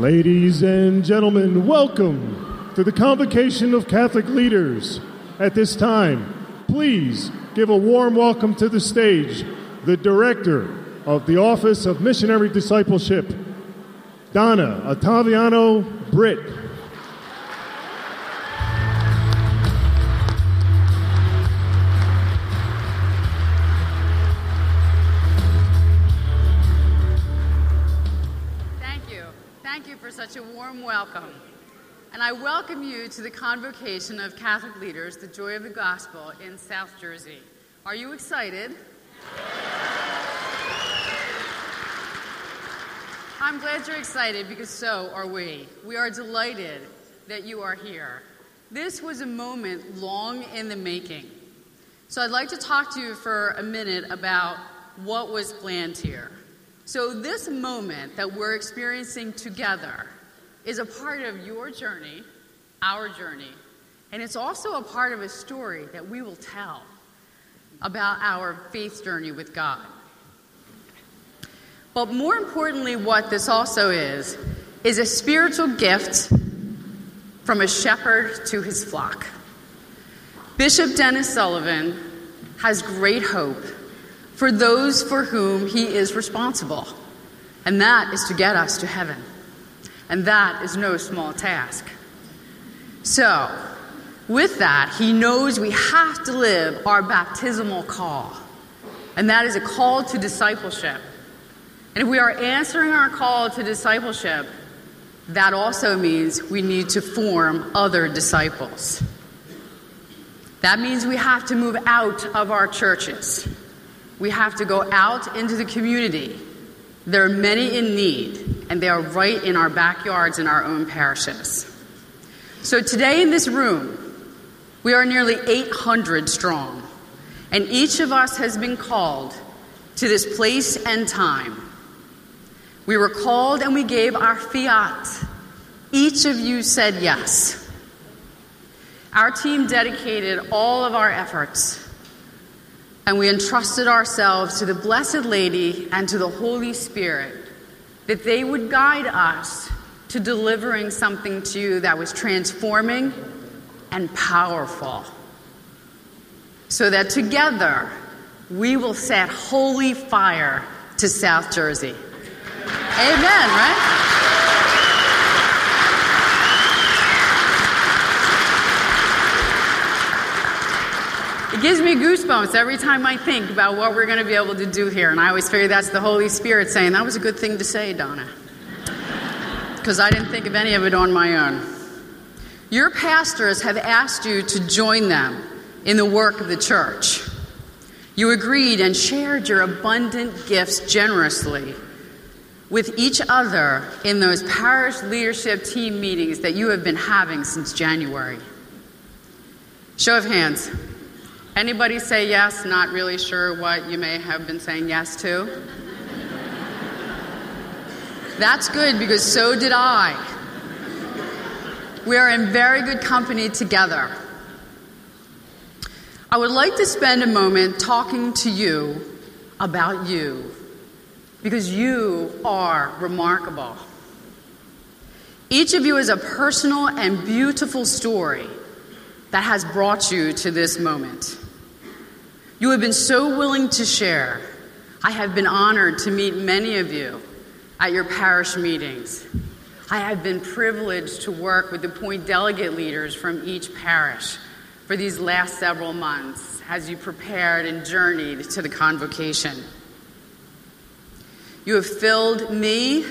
Ladies and gentlemen, welcome to the Convocation of Catholic Leaders. At this time, please give a warm welcome to the stage the Director of the Office of Missionary Discipleship, Donna Ottaviano Britt. Warm welcome. And I welcome you to the convocation of Catholic leaders, the Joy of the Gospel in South Jersey. Are you excited? I'm glad you're excited because so are we. We are delighted that you are here. This was a moment long in the making. So I'd like to talk to you for a minute about what was planned here. So, this moment that we're experiencing together is a part of your journey, our journey, and it's also a part of a story that we will tell about our faith journey with God. But more importantly, what this also is, is a spiritual gift from a shepherd to his flock. Bishop Dennis Sullivan has great hope for those for whom he is responsible, and that is to get us to heaven. And that is no small task. So, with that, he knows we have to live our baptismal call, and that is a call to discipleship. And if we are answering our call to discipleship, that also means we need to form other disciples. That means we have to move out of our churches. We have to go out into the community. There are many in need, and they are right in our backyards in our own parishes. So today in this room, we are nearly 800 strong, and each of us has been called to this place and time. We were called and we gave our fiat. Each of you said yes. Our team dedicated all of our efforts, and we entrusted ourselves to the Blessed Lady and to the Holy Spirit that they would guide us to delivering something to you that was transforming and powerful. So that together we will set holy fire to South Jersey. Amen, right? It gives me goosebumps every time I think about what we're going to be able to do here. And I always figure that's the Holy Spirit saying, That was a good thing to say, Donna. Because I didn't think of any of it on my own. Your pastors have asked you to join them in the work of the church. You agreed and shared your abundant gifts generously with each other in those parish leadership team meetings that you have been having since January. Show of hands. Anybody say yes, not really sure what you may have been saying yes to? That's good because so did I. We are in very good company together. I would like to spend a moment talking to you about you because you are remarkable. Each of you is a personal and beautiful story that has brought you to this moment. You have been so willing to share. I have been honored to meet many of you at your parish meetings. I have been privileged to work with the point delegate leaders from each parish for these last several months as you prepared and journeyed to the convocation. You have filled me,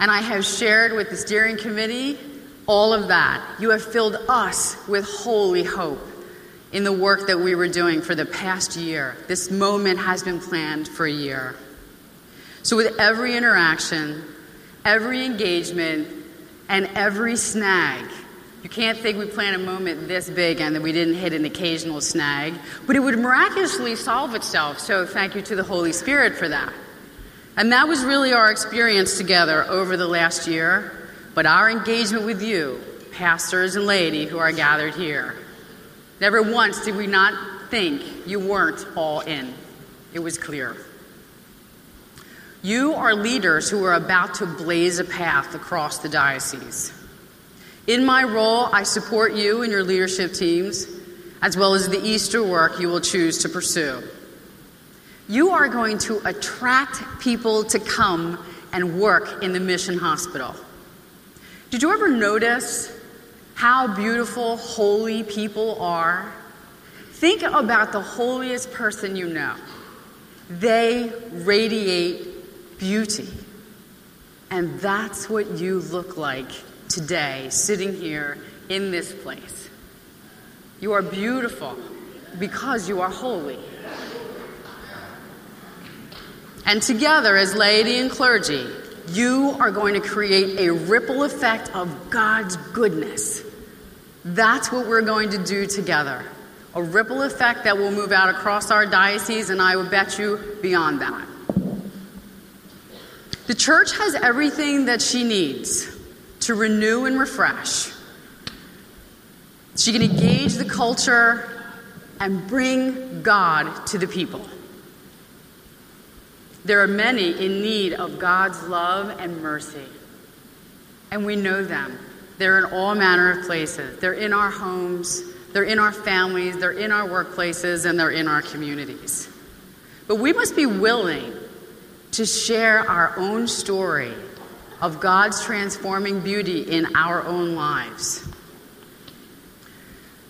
and I have shared with the steering committee all of that. You have filled us with holy hope in the work that we were doing for the past year. This moment has been planned for a year. So, with every interaction, every engagement, and every snag, you can't think we plan a moment this big and that we didn't hit an occasional snag, but it would miraculously solve itself. So, thank you to the Holy Spirit for that. And that was really our experience together over the last year, but our engagement with you, pastors and laity who are gathered here. Never once did we not think you weren't all in. It was clear. You are leaders who are about to blaze a path across the diocese. In my role, I support you and your leadership teams, as well as the Easter work you will choose to pursue. You are going to attract people to come and work in the mission hospital. Did you ever notice how beautiful holy people are? Think about the holiest person you know. They radiate beauty. And that's what you look like today, sitting here in this place. You are beautiful because you are holy. And together, as laity and clergy, you are going to create a ripple effect of God's goodness. That's what we're going to do together. A ripple effect that will move out across our diocese, and I would bet you beyond that. The church has everything that she needs to renew and refresh. She can engage the culture and bring God to the people. There are many in need of God's love and mercy, and we know them. They're in all manner of places. They're in our homes, they're in our families, they're in our workplaces, and they're in our communities. But we must be willing to share our own story of God's transforming beauty in our own lives.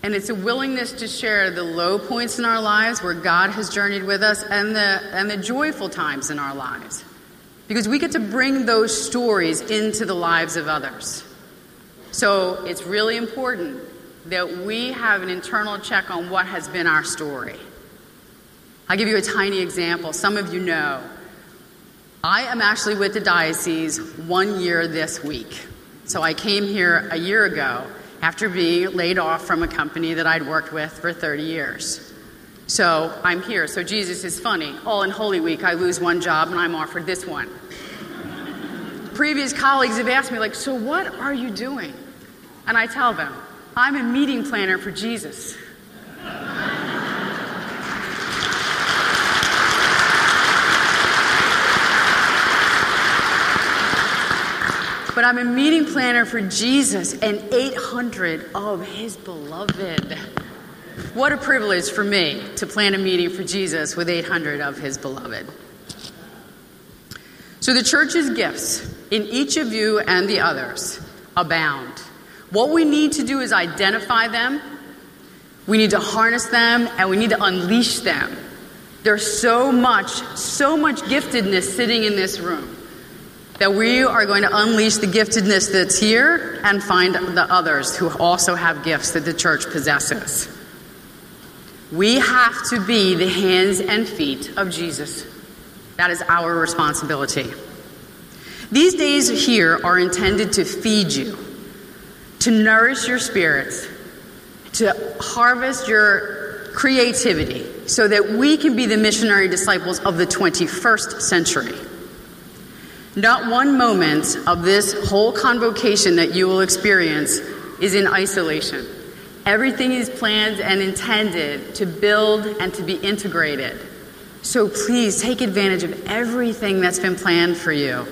And it's a willingness to share the low points in our lives where God has journeyed with us and the, and the joyful times in our lives. Because we get to bring those stories into the lives of others. So it's really important that we have an internal check on what has been our story. I'll give you a tiny example. Some of you know I am actually with the diocese one year this week. So I came here a year ago after being laid off from a company that I'd worked with for 30 years. So I'm here. So Jesus is funny. All in Holy Week, I lose one job and I'm offered this one. Previous colleagues have asked me, like, so what are you doing? And I tell them, I'm a meeting planner for Jesus. But I'm a meeting planner for Jesus and 800 of his beloved. What a privilege for me to plan a meeting for Jesus with 800 of his beloved. So the church's gifts in each of you and the others abound. What we need to do is identify them, we need to harness them, and we need to unleash them. There's so much, so much giftedness sitting in this room that we are going to unleash the giftedness that's here and find the others who also have gifts that the church possesses. We have to be the hands and feet of Jesus. That is our responsibility. These days here are intended to feed you, to nourish your spirits, to harvest your creativity, so that we can be the missionary disciples of the 21st century. Not one moment of this whole convocation that you will experience is in isolation. Everything is planned and intended to build and to be integrated. So please take advantage of everything that's been planned for you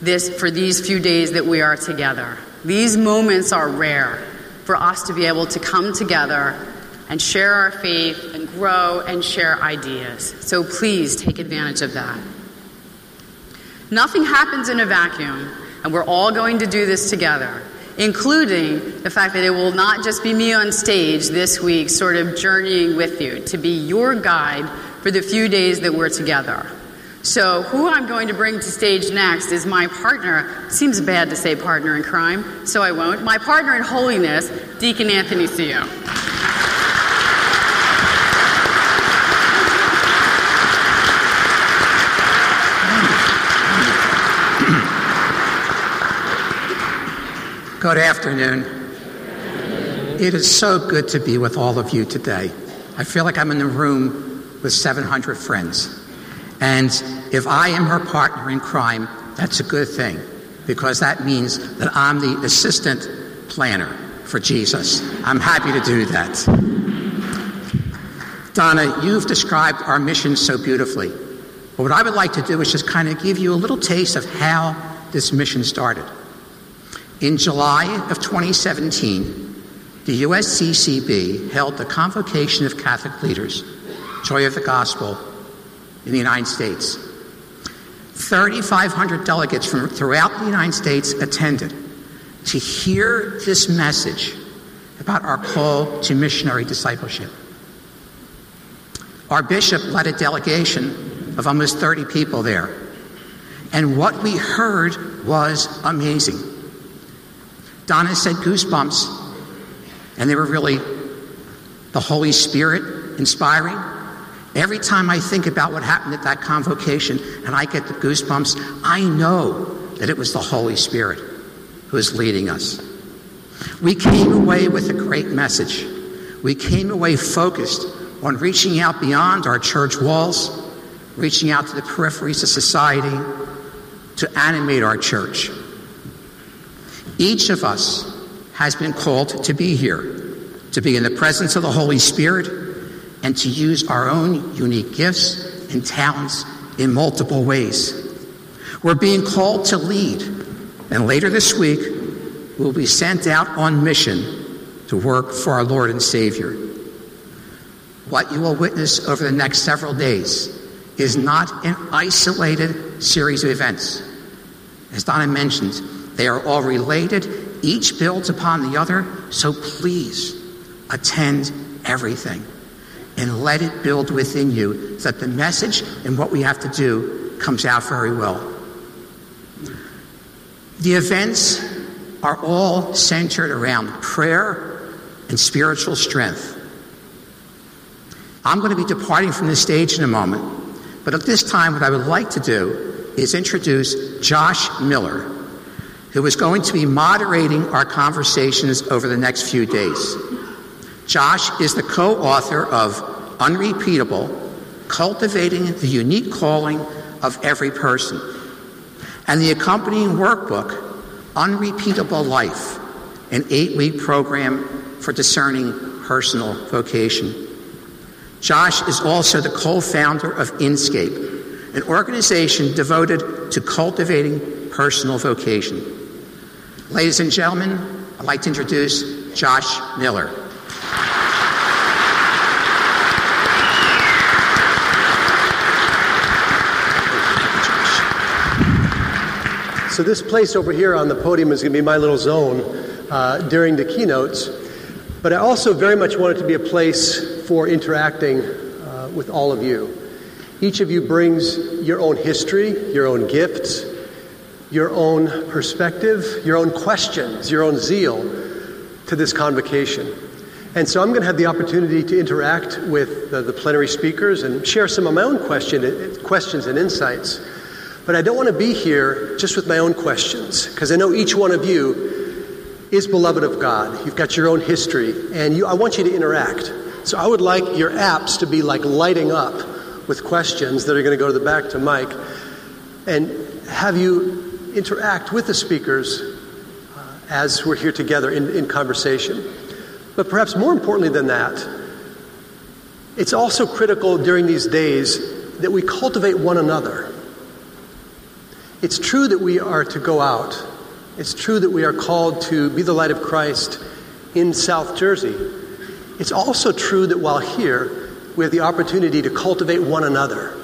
this for these few days that we are together. These moments are rare for us to be able to come together and share our faith and grow and share ideas. So please take advantage of that. Nothing happens in a vacuum, and we're all going to do this together, including the fact that it will not just be me on stage this week, sort of journeying with you, to be your guide for the few days that we're together. So, who I'm going to bring to stage next is my partner. Seems bad to say partner in crime, so I won't. My partner in holiness, Deacon Anthony Theo. Good afternoon. It is so good to be with all of you today. I feel like I'm in the room with 700 friends. And if I am her partner in crime, that's a good thing because that means that I'm the assistant planner for Jesus. I'm happy to do that. Donna, you've described our mission so beautifully. But what I would like to do is just kind of give you a little taste of how this mission started. In July of 2017, the USCCB held the Convocation of Catholic Leaders, Joy of the Gospel, in the United States. 3,500 delegates from throughout the United States attended to hear this message about our call to missionary discipleship. Our bishop led a delegation of almost 30 people there. And what we heard was amazing. Donna said goosebumps, and they were really the Holy Spirit inspiring. Every time I think about what happened at that convocation and I get the goosebumps, I know that it was the Holy Spirit who is leading us. We came away with a great message. We came away focused on reaching out beyond our church walls, reaching out to the peripheries of society to animate our church. Each of us has been called to be here, to be in the presence of the Holy Spirit, and to use our own unique gifts and talents in multiple ways. We're being called to lead, and later this week, we'll be sent out on mission to work for our Lord and Savior. What you will witness over the next several days is not an isolated series of events. As Donna mentioned, they are all related, each builds upon the other, so please attend everything and let it build within you so that the message and what we have to do comes out very well. The events are all centered around prayer and spiritual strength. I'm going to be departing from the stage in a moment, but at this time, what I would like to do is introduce Josh Miller, who is going to be moderating our conversations over the next few days. Josh is the co author of Unrepeatable Cultivating the Unique Calling of Every Person, and the accompanying workbook, Unrepeatable Life, an eight week program for discerning personal vocation. Josh is also the co founder of Inscape, an organization devoted to cultivating personal vocation. Ladies and gentlemen, I'd like to introduce Josh Miller. So, this place over here on the podium is going to be my little zone uh, during the keynotes. But I also very much want it to be a place for interacting uh, with all of you. Each of you brings your own history, your own gifts, your own perspective, your own questions, your own zeal to this convocation. And so I'm going to have the opportunity to interact with the, the plenary speakers and share some of my own question, questions and insights. But I don't want to be here just with my own questions, because I know each one of you is beloved of God. You've got your own history, and you, I want you to interact. So I would like your apps to be like lighting up with questions that are going to go to the back to Mike, and have you interact with the speakers uh, as we're here together in, in conversation. But perhaps more importantly than that, it's also critical during these days that we cultivate one another. It's true that we are to go out. It's true that we are called to be the light of Christ in South Jersey. It's also true that while here, we have the opportunity to cultivate one another.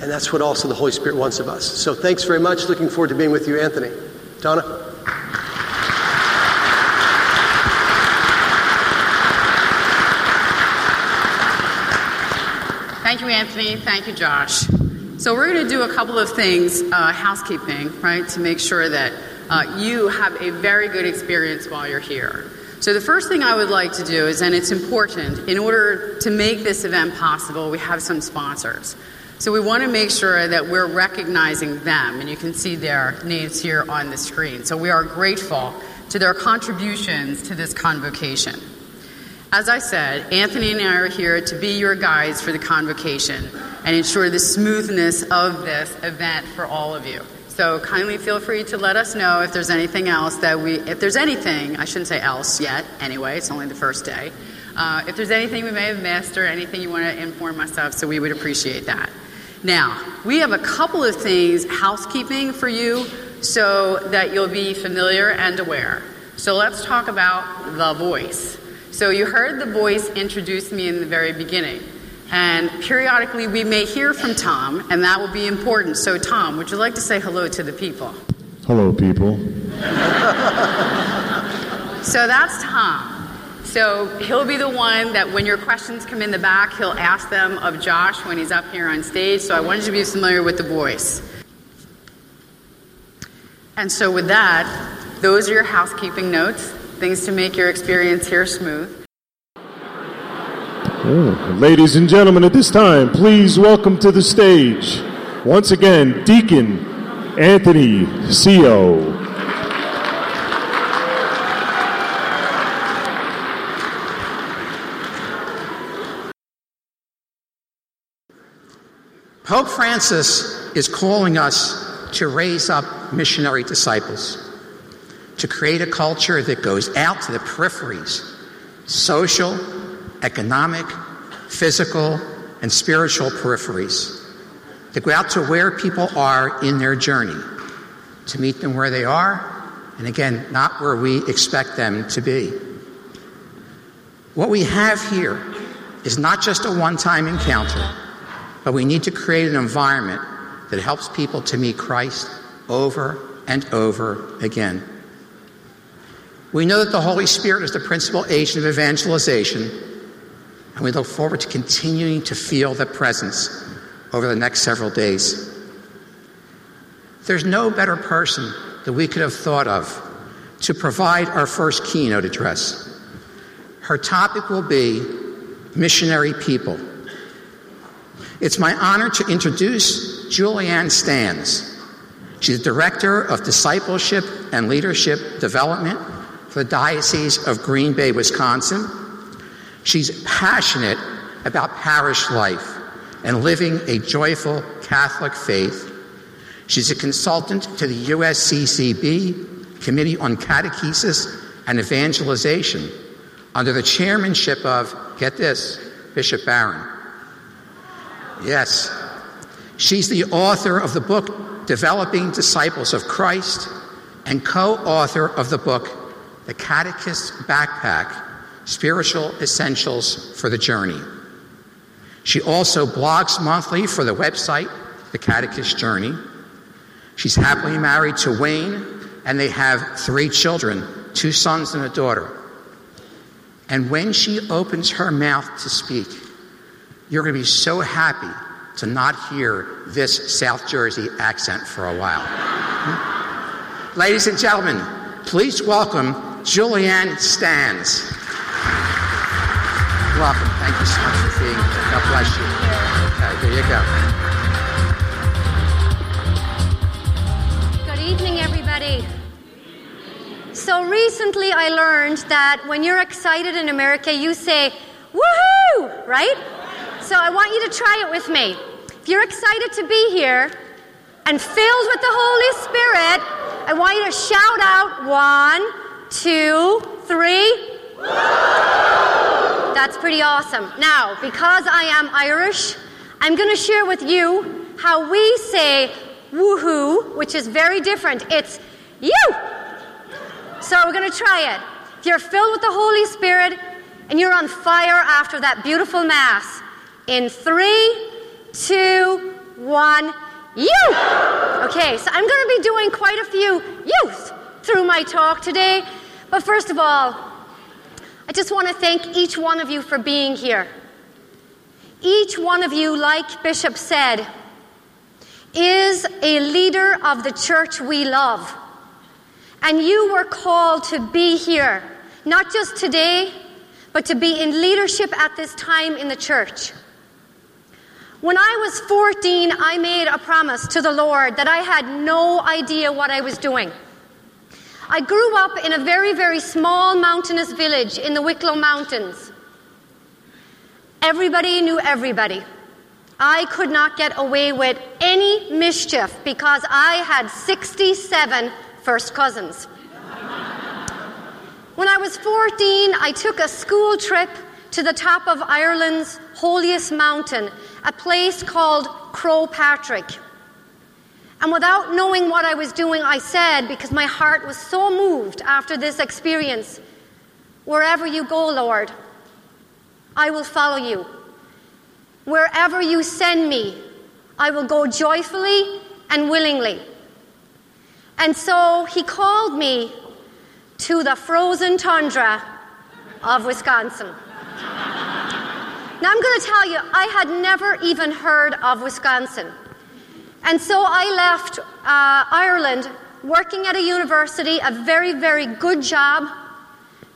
And that's what also the Holy Spirit wants of us. So thanks very much. Looking forward to being with you, Anthony. Donna? Thank you, Anthony. Thank you, Josh. So we're going to do a couple of things, uh, housekeeping, right, to make sure that uh, you have a very good experience while you're here. So the first thing I would like to do is, and it's important, in order to make this event possible, we have some sponsors. So we want to make sure that we're recognizing them, and you can see their names here on the screen. So we are grateful to their contributions to this convocation. As I said, Anthony and I are here to be your guides for the convocation and ensure the smoothness of this event for all of you. So kindly feel free to let us know if there's anything else that we, if there's anything, I shouldn't say else yet, anyway, it's only the first day. Uh, if there's anything we may have missed or anything you want to inform us of, so we would appreciate that. Now, we have a couple of things, housekeeping for you, so that you'll be familiar and aware. So let's talk about the voice. So you heard the voice introduce me in the very beginning. And periodically we may hear from Tom, and that will be important. So, Tom, would you like to say hello to the people? Hello, people. so that's Tom. So he'll be the one that when your questions come in the back, he'll ask them of Josh when he's up here on stage. So I wanted you to be familiar with the voice. And so, with that, those are your housekeeping notes, things to make your experience here smooth. Oh, ladies and gentlemen, at this time, please welcome to the stage, once again, Deacon Anthony Seo. Pope Francis is calling us to raise up missionary disciples, to create a culture that goes out to the peripheries social, economic, physical, and spiritual peripheries, to go out to where people are in their journey, to meet them where they are, and again, not where we expect them to be. What we have here is not just a one time encounter but we need to create an environment that helps people to meet Christ over and over again. We know that the Holy Spirit is the principal agent of evangelization, and we look forward to continuing to feel that presence over the next several days. There's no better person that we could have thought of to provide our first keynote address. Her topic will be missionary people. It's my honor to introduce Julianne Stanz. She's Director of Discipleship and Leadership Development for the Diocese of Green Bay, Wisconsin. She's passionate about parish life and living a joyful Catholic faith. She's a consultant to the USCCB Committee on Catechesis and Evangelization under the chairmanship of, get this, Bishop Barron. Yes. She's the author of the book Developing Disciples of Christ and co author of the book The Catechist Backpack Spiritual Essentials for the Journey. She also blogs monthly for the website The Catechist Journey. She's happily married to Wayne, and they have three children two sons and a daughter. And when she opens her mouth to speak, you're going to be so happy to not hear this South Jersey accent for a while. Ladies and gentlemen, please welcome Julianne Stanz. Welcome. Thank you so much for being here. God bless you. Okay, there you go. Good evening, everybody. So recently I learned that when you're excited in America, you say, woohoo, right? So I want you to try it with me. If you're excited to be here and filled with the Holy Spirit, I want you to shout out one, two, three. That's pretty awesome. Now, because I am Irish, I'm going to share with you how we say woohoo, which is very different. It's you. So we're going to try it. If you're filled with the Holy Spirit and you're on fire after that beautiful Mass, in three, two, one, you! Okay, so I'm going to be doing quite a few youth through my talk today. But first of all, I just want to thank each one of you for being here. Each one of you, like Bishop said, is a leader of the church we love. And you were called to be here, not just today, but to be in leadership at this time in the church. When I was 14, I made a promise to the Lord that I had no idea what I was doing. I grew up in a very, very small mountainous village in the Wicklow Mountains. Everybody knew everybody. I could not get away with any mischief because I had 67 first cousins. When I was 14, I took a school trip to the top of Ireland's holiest mountain, a place called Croagh Patrick. And without knowing what I was doing, I said, because my heart was so moved after this experience, Wherever you go, Lord, I will follow you. Wherever you send me, I will go joyfully and willingly. And so he called me to the frozen tundra of Wisconsin. Now, I'm going to tell you, I had never even heard of Wisconsin. And so I left uh, Ireland working at a university, a very, very good job,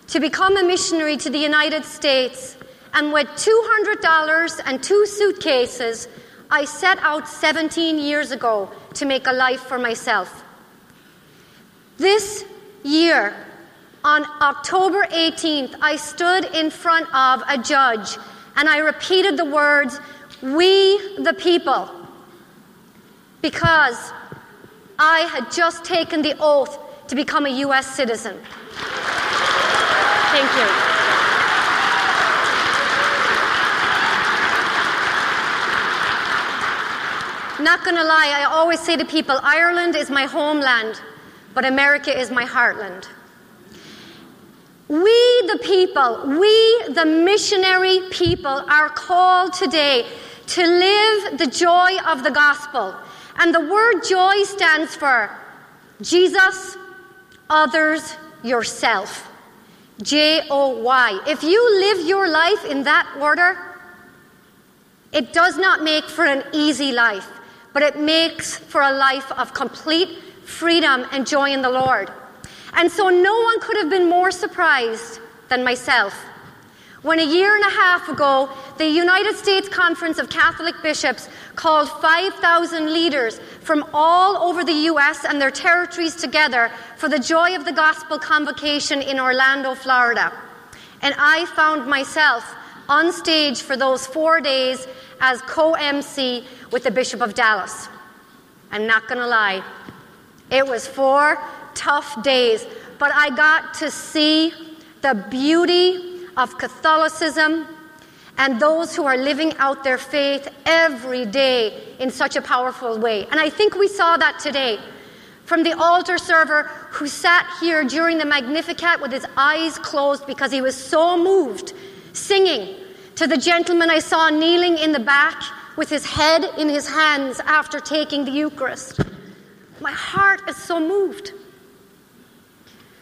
to become a missionary to the United States. And with $200 and two suitcases, I set out 17 years ago to make a life for myself. This year, on October 18th, I stood in front of a judge and I repeated the words, We the people, because I had just taken the oath to become a U.S. citizen. Thank you. Not gonna lie, I always say to people Ireland is my homeland, but America is my heartland. We, the people, we, the missionary people, are called today to live the joy of the gospel. And the word joy stands for Jesus, others, yourself. J O Y. If you live your life in that order, it does not make for an easy life, but it makes for a life of complete freedom and joy in the Lord. And so no one could have been more surprised than myself when a year and a half ago, the United States Conference of Catholic Bishops called 5,000 leaders from all over the U.S. and their territories together for the Joy of the Gospel convocation in Orlando, Florida. And I found myself on stage for those four days as co MC with the Bishop of Dallas. I'm not going to lie, it was four tough days, but I got to see the beauty of Catholicism and those who are living out their faith every day in such a powerful way. And I think we saw that today from the altar server who sat here during the Magnificat with his eyes closed because he was so moved, singing, to the gentleman I saw kneeling in the back with his head in his hands after taking the Eucharist. My heart is so moved.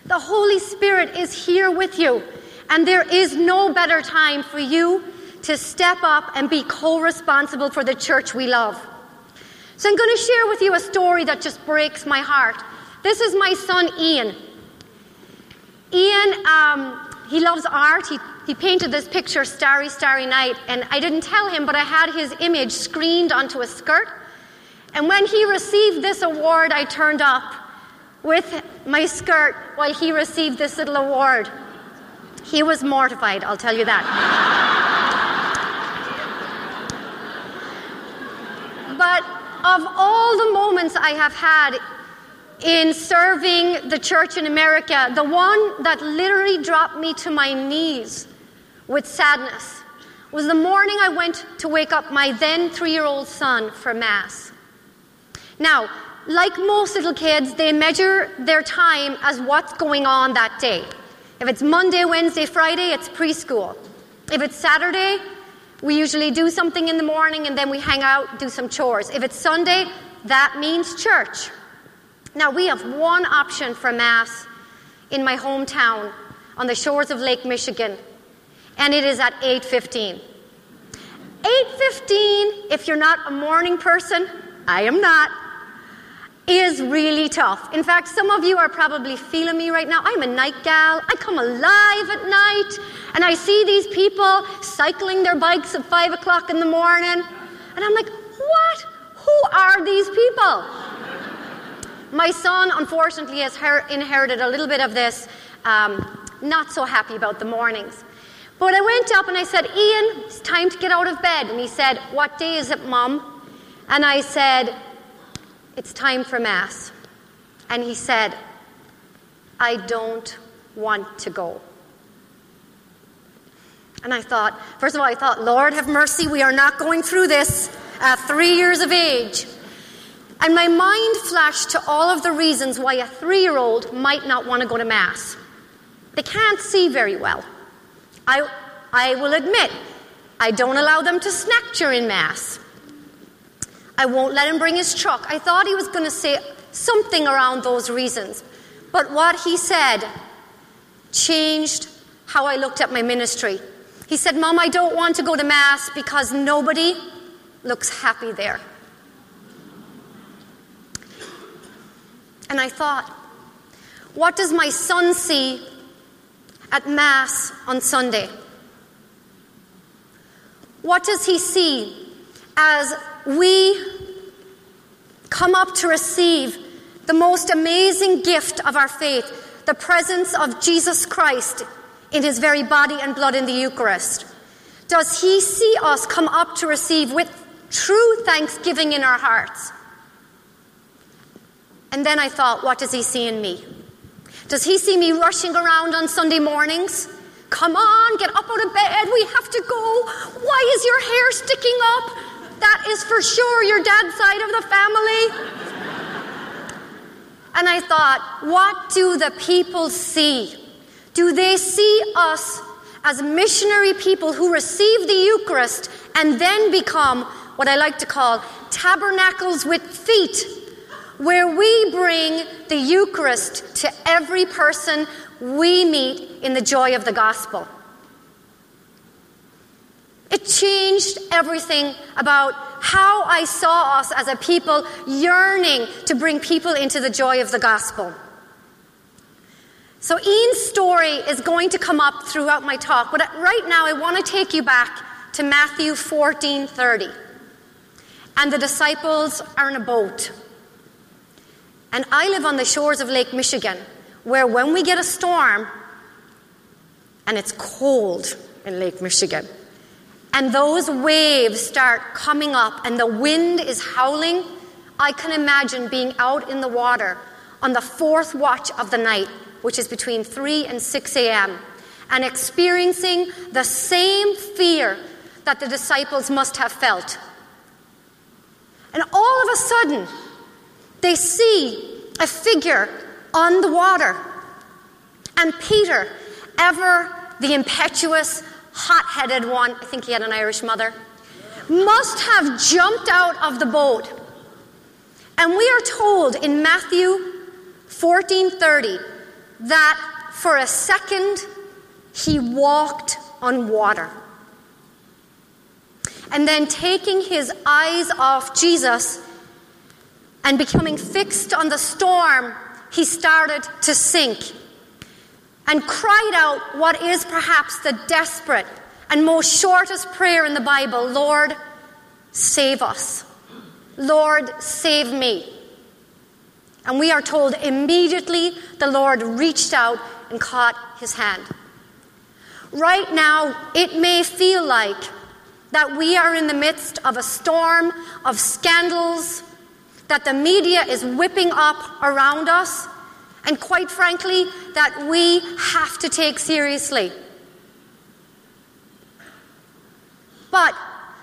The Holy Spirit is here with you. And there is no better time for you to step up and be co responsible for the church we love. So I'm going to share with you a story that just breaks my heart. This is my son Ian. Ian, um, he loves art. He, he painted this picture, Starry, Starry Night, and I didn't tell him, but I had his image screened onto a skirt. And when he received this award, I turned up with my skirt while he received this little award. He was mortified, I'll tell you that. but of all the moments I have had in serving the church in America, the one that literally dropped me to my knees with sadness was the morning I went to wake up my then three year old son for Mass. Now, like most little kids, they measure their time as what's going on that day. If it's Monday, Wednesday, Friday, it's preschool. If it's Saturday, we usually do something in the morning and then we hang out, do some chores. If it's Sunday, that means church. Now we have one option for Mass in my hometown on the shores of Lake Michigan, and it is at 8:15. 8:15 if you're not a morning person, I am not is really tough. In fact, some of you are probably feeling me right now. I'm a night gal. I come alive at night, and I see these people cycling their bikes at five o'clock in the morning, and I'm like, what? Who are these people? My son, unfortunately, has her- inherited a little bit of this. Um, not so happy about the mornings. But I went up and I said, Ian, it's time to get out of bed. And he said, What day is it, Mum? And I said, it's time for Mass. And he said, I don't want to go. And I thought, first of all, I thought, Lord have mercy, we are not going through this at three years of age. And my mind flashed to all of the reasons why a three year old might not want to go to Mass. They can't see very well. I, I will admit, I don't allow them to snack during Mass. I won't let him bring his truck. I thought he was going to say something around those reasons. But what he said changed how I looked at my ministry. He said, Mom, I don't want to go to Mass because nobody looks happy there. And I thought, what does my son see at Mass on Sunday? What does he see as we come up to receive the most amazing gift of our faith, the presence of Jesus Christ in his very body and blood in the Eucharist? Does he see us come up to receive with true thanksgiving in our hearts? And then I thought, what does he see in me? Does he see me rushing around on Sunday mornings? Come on, get up out of bed, we have to go. Why is your hair sticking up? That is for sure your dad's side of the family. And I thought, what do the people see? Do they see us as missionary people who receive the Eucharist and then become what I like to call tabernacles with feet where we bring the Eucharist to every person we meet in the joy of the gospel. It changed everything about how I saw us as a people yearning to bring people into the joy of the gospel. So, Ian's story is going to come up throughout my talk, but right now I want to take you back to Matthew 14 30. And the disciples are in a boat. And I live on the shores of Lake Michigan, where when we get a storm, and it's cold in Lake Michigan, and those waves start coming up and the wind is howling, I can imagine being out in the water on the fourth watch of the night, which is between 3 and 6 a.m., and experiencing the same fear that the disciples must have felt. And all of a sudden, they see a figure on the water. And Peter, ever the impetuous, hot headed one, I think he had an Irish mother, must have jumped out of the boat. And we are told in Matthew 14:30 that for a second he walked on water. And then taking his eyes off Jesus, and becoming fixed on the storm, he started to sink and cried out what is perhaps the desperate and most shortest prayer in the Bible Lord, save us. Lord, save me. And we are told immediately the Lord reached out and caught his hand. Right now, it may feel like that we are in the midst of a storm of scandals, that the media is whipping up around us, and quite frankly, that we have to take seriously. But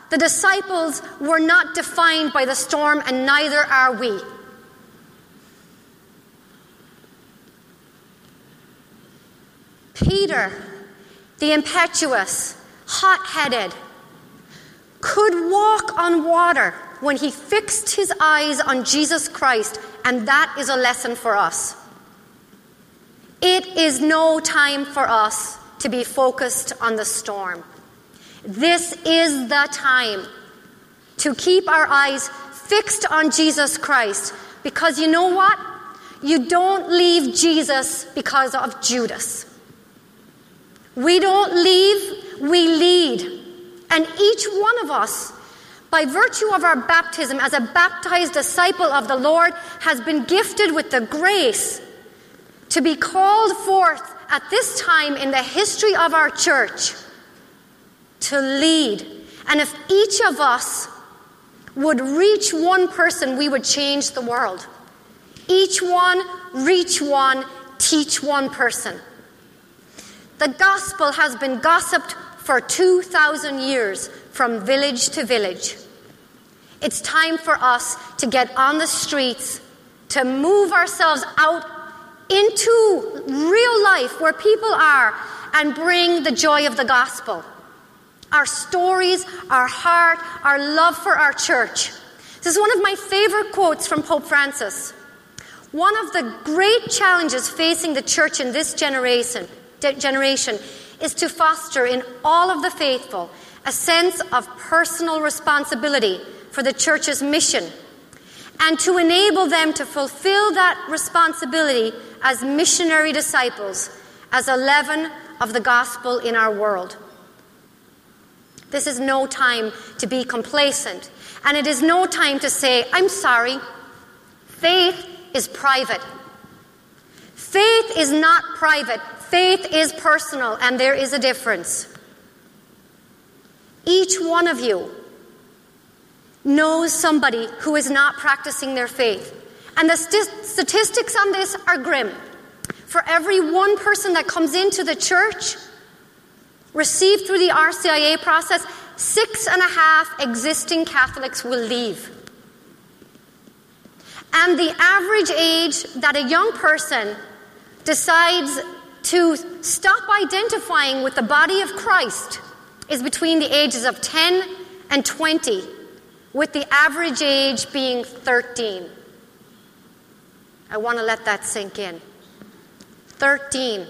the disciples were not defined by the storm, and neither are we. Peter, the impetuous, hot headed, could walk on water when he fixed his eyes on Jesus Christ, and that is a lesson for us. It is no time for us to be focused on the storm. This is the time to keep our eyes fixed on Jesus Christ because you know what? You don't leave Jesus because of Judas. We don't leave, we lead. And each one of us by virtue of our baptism as a baptized disciple of the Lord, has been gifted with the grace to be called forth at this time in the history of our church to lead. And if each of us would reach one person, we would change the world. Each one, reach one, teach one person. The gospel has been gossiped for 2,000 years from village to village. It's time for us to get on the streets, to move ourselves out into real life where people are and bring the joy of the gospel. Our stories, our heart, our love for our church. This is one of my favorite quotes from Pope Francis. One of the great challenges facing the church in this generation, generation is to foster in all of the faithful a sense of personal responsibility for the church's mission and to enable them to fulfill that responsibility as missionary disciples, as a leaven of the gospel in our world. This is no time to be complacent, and it is no time to say, I'm sorry. Faith is private. Faith is not private, faith is personal, and there is a difference. Each one of you knows somebody who is not practicing their faith. And the st- statistics on this are grim. For every one person that comes into the church, received through the RCIA process, six and a half existing Catholics will leave. And the average age that a young person decides to stop identifying with the body of Christ is between the ages of 10 and 20 with the average age being 13. I want to let that sink in. 13.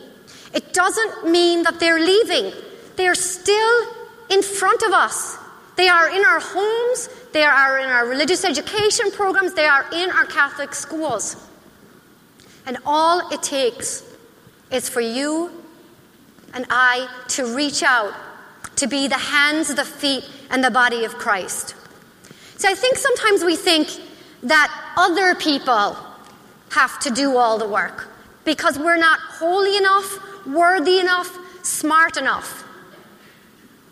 It doesn't mean that they're leaving, they're still in front of us. They are in our homes, they are in our religious education programs, they are in our Catholic schools. And all it takes is for you and I to reach out, to be the hands, the feet, and the body of Christ. See, I think sometimes we think that other people have to do all the work because we're not holy enough, worthy enough, smart enough.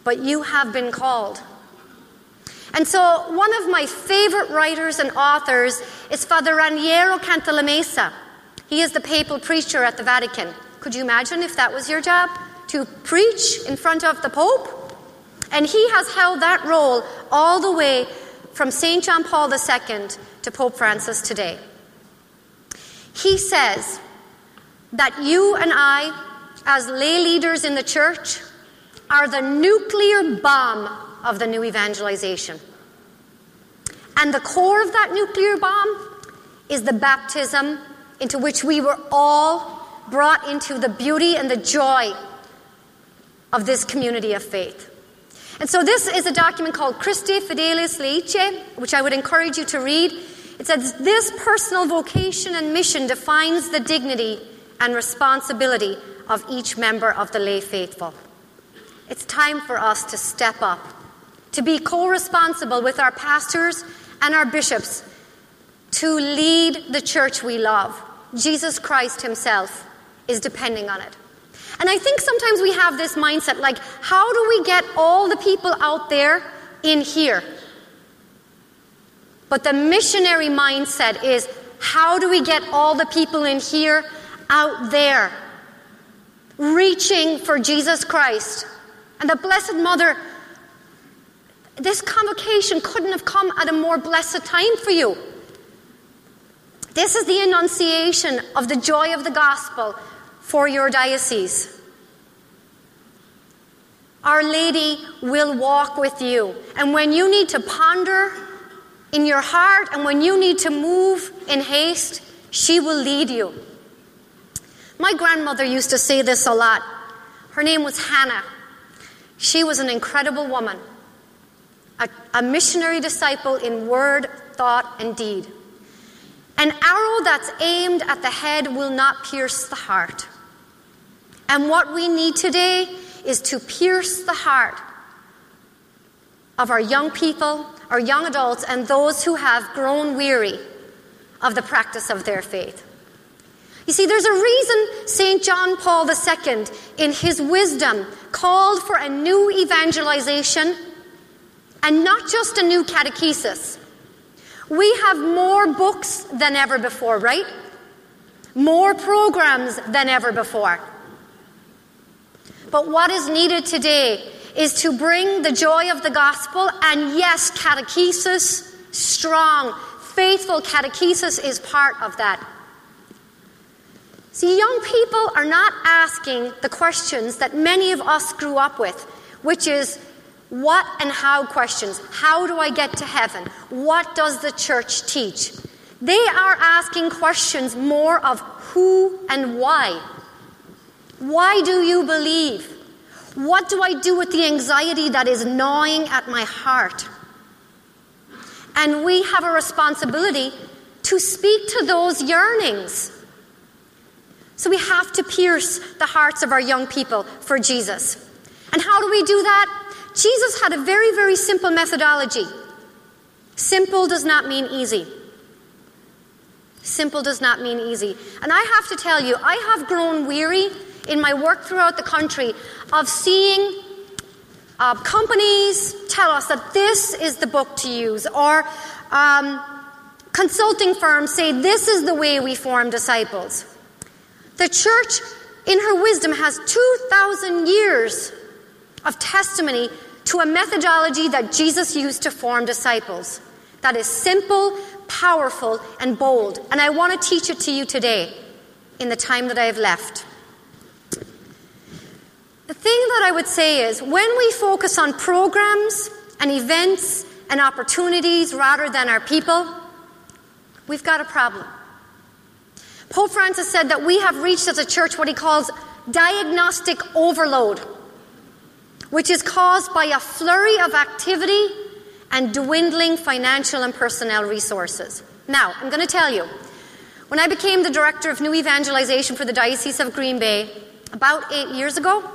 But you have been called. And so, one of my favorite writers and authors is Father Raniero Cantalamessa. He is the papal preacher at the Vatican. Could you imagine if that was your job? To preach in front of the Pope? And he has held that role all the way from St. John Paul II to Pope Francis today. He says that you and I, as lay leaders in the church, are the nuclear bomb of the new evangelization. And the core of that nuclear bomb is the baptism into which we were all brought into the beauty and the joy of this community of faith. And so this is a document called Christifideles Laici, which I would encourage you to read. It says this personal vocation and mission defines the dignity and responsibility of each member of the lay faithful. It's time for us to step up, to be co responsible with our pastors and our bishops to lead the church we love. Jesus Christ Himself is depending on it. And I think sometimes we have this mindset like, how do we get all the people out there in here? But the missionary mindset is, how do we get all the people in here out there? Reaching for Jesus Christ. And the Blessed Mother, this convocation couldn't have come at a more blessed time for you. This is the annunciation of the joy of the gospel for your diocese. Our Lady will walk with you. And when you need to ponder in your heart and when you need to move in haste, she will lead you. My grandmother used to say this a lot. Her name was Hannah. She was an incredible woman, a, a missionary disciple in word, thought, and deed. An arrow that's aimed at the head will not pierce the heart. And what we need today is to pierce the heart of our young people, our young adults, and those who have grown weary of the practice of their faith. You see, there's a reason St. John Paul II, in his wisdom, called for a new evangelization and not just a new catechesis. We have more books than ever before, right? More programs than ever before. But what is needed today is to bring the joy of the gospel and, yes, catechesis strong, faithful catechesis is part of that. See, young people are not asking the questions that many of us grew up with, which is what and how questions. How do I get to heaven? What does the church teach? They are asking questions more of who and why. Why do you believe? What do I do with the anxiety that is gnawing at my heart? And we have a responsibility to speak to those yearnings. So we have to pierce the hearts of our young people for Jesus. And how do we do that? Jesus had a very, very simple methodology. Simple does not mean easy. Simple does not mean easy. And I have to tell you, I have grown weary in my work throughout the country of seeing uh, companies tell us that this is the book to use, or um, consulting firms say this is the way we form disciples. The church, in her wisdom, has 2,000 years of testimony to a methodology that Jesus used to form disciples. That is simple, powerful, and bold. And I want to teach it to you today in the time that I have left. The thing that I would say is when we focus on programs and events and opportunities rather than our people, we've got a problem. Pope Francis said that we have reached as a church what he calls diagnostic overload which is caused by a flurry of activity and dwindling financial and personnel resources. Now, I'm going to tell you, when I became the director of new evangelization for the Diocese of Green Bay about eight years ago,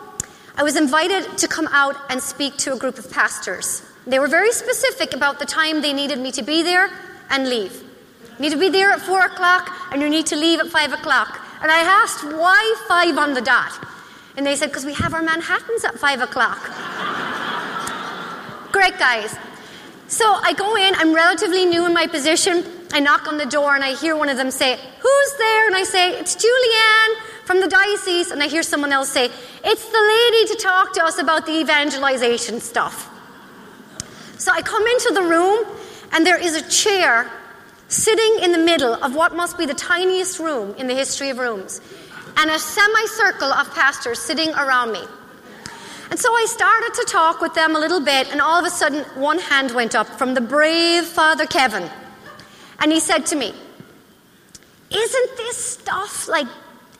I was invited to come out and speak to a group of pastors. They were very specific about the time they needed me to be there and leave. You need to be there at four o'clock and you need to leave at five o'clock. And I asked, why five on the dot? And they said, because we have our Manhattans at five o'clock. Great, guys. So I go in, I'm relatively new in my position. I knock on the door and I hear one of them say, Who's there? And I say, It's Julianne from the diocese. And I hear someone else say, It's the lady to talk to us about the evangelization stuff. So I come into the room and there is a chair sitting in the middle of what must be the tiniest room in the history of rooms and a semicircle of pastors sitting around me. And so I started to talk with them a little bit, and all of a sudden, one hand went up from the brave Father Kevin. And he said to me, Isn't this stuff like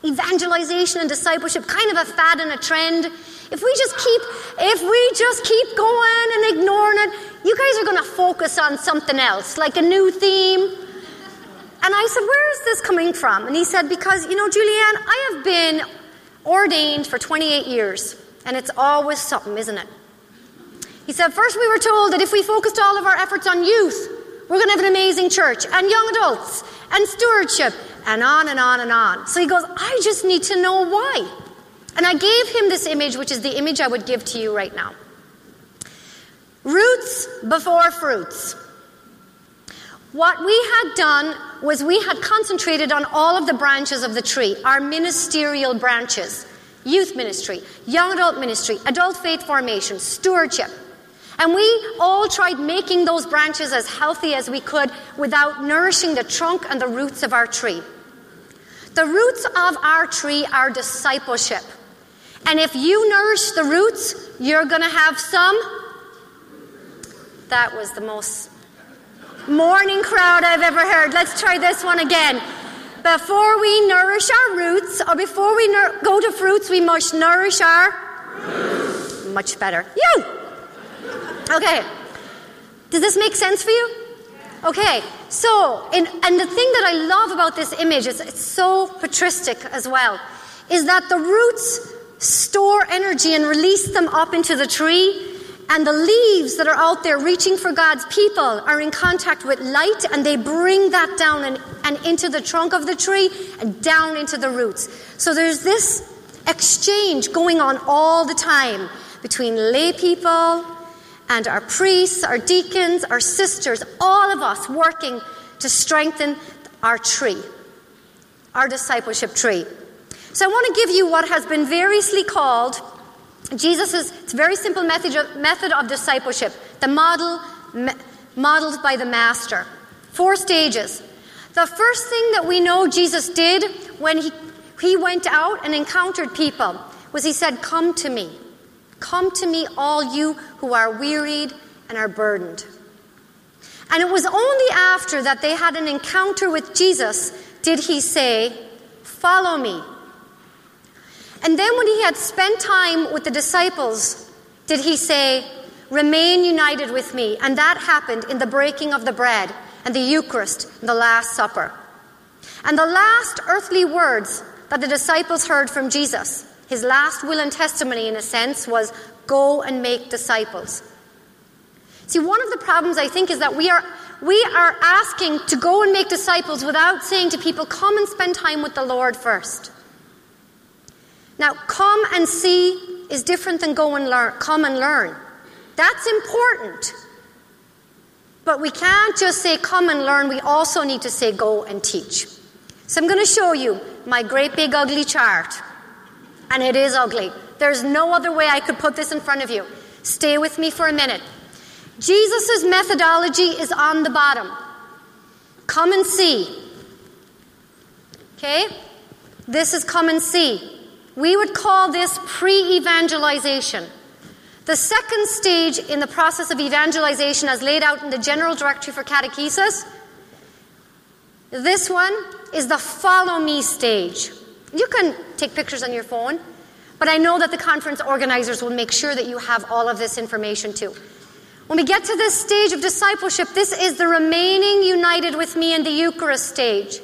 evangelization and discipleship kind of a fad and a trend? If we just keep if we just keep going and ignoring it, you guys are going to focus on something else, like a new theme, and I said, Where is this coming from? And he said, Because, you know, Julianne, I have been ordained for 28 years, and it's always something, isn't it? He said, First, we were told that if we focused all of our efforts on youth, we're going to have an amazing church, and young adults, and stewardship, and on and on and on. So he goes, I just need to know why. And I gave him this image, which is the image I would give to you right now. Roots before fruits. What we had done was we had concentrated on all of the branches of the tree, our ministerial branches youth ministry, young adult ministry, adult faith formation, stewardship. And we all tried making those branches as healthy as we could without nourishing the trunk and the roots of our tree. The roots of our tree are discipleship. And if you nourish the roots, you're going to have some. That was the most morning crowd I've ever heard. Let's try this one again. Before we nourish our roots, or before we nur- go to fruits, we must nourish our roots. Much better. You! Okay. Does this make sense for you? Okay, so, in, and the thing that I love about this image, is it's so patristic as well, is that the roots store energy and release them up into the tree and the leaves that are out there reaching for God's people are in contact with light and they bring that down and, and into the trunk of the tree and down into the roots. So there's this exchange going on all the time between lay people and our priests, our deacons, our sisters, all of us working to strengthen our tree, our discipleship tree. So I want to give you what has been variously called Jesus it's a very simple method of, method of discipleship. The model, me, modeled by the Master. Four stages. The first thing that we know Jesus did when he, he went out and encountered people was he said, Come to me. Come to me, all you who are wearied and are burdened. And it was only after that they had an encounter with Jesus did he say, Follow me. And then when he had spent time with the disciples, did he say, Remain united with me. And that happened in the breaking of the bread and the Eucharist and the Last Supper. And the last earthly words that the disciples heard from Jesus, his last will and testimony in a sense, was, Go and make disciples. See, one of the problems I think is that we are, we are asking to go and make disciples without saying to people, Come and spend time with the Lord first. Now, come and see is different than go and learn, come and learn. That's important. But we can't just say come and learn, we also need to say go and teach. So I'm going to show you my great big ugly chart. And it is ugly. There's no other way I could put this in front of you. Stay with me for a minute. Jesus' methodology is on the bottom. Come and see. Okay? This is come and see. We would call this pre evangelization. The second stage in the process of evangelization, as laid out in the General Directory for Catechesis, this one is the follow me stage. You can take pictures on your phone, but I know that the conference organizers will make sure that you have all of this information too. When we get to this stage of discipleship, this is the remaining united with me in the Eucharist stage.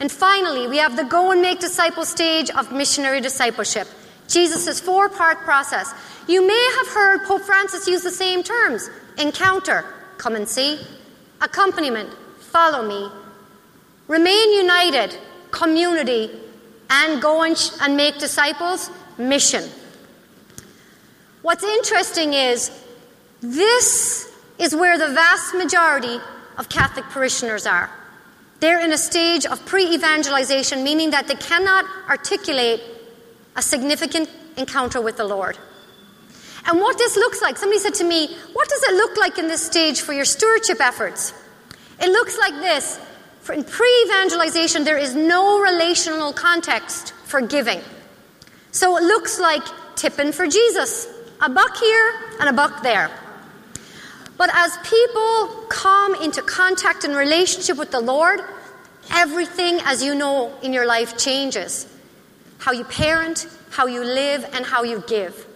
And finally, we have the go and make disciple stage of missionary discipleship. Jesus' four part process. You may have heard Pope Francis use the same terms encounter, come and see, accompaniment, follow me, remain united, community, and go and, sh- and make disciples, mission. What's interesting is this is where the vast majority of Catholic parishioners are. They're in a stage of pre evangelization, meaning that they cannot articulate a significant encounter with the Lord. And what this looks like, somebody said to me, What does it look like in this stage for your stewardship efforts? It looks like this. In pre evangelization, there is no relational context for giving. So it looks like tipping for Jesus a buck here and a buck there. But as people come into contact and relationship with the Lord, everything, as you know, in your life changes. How you parent, how you live, and how you give.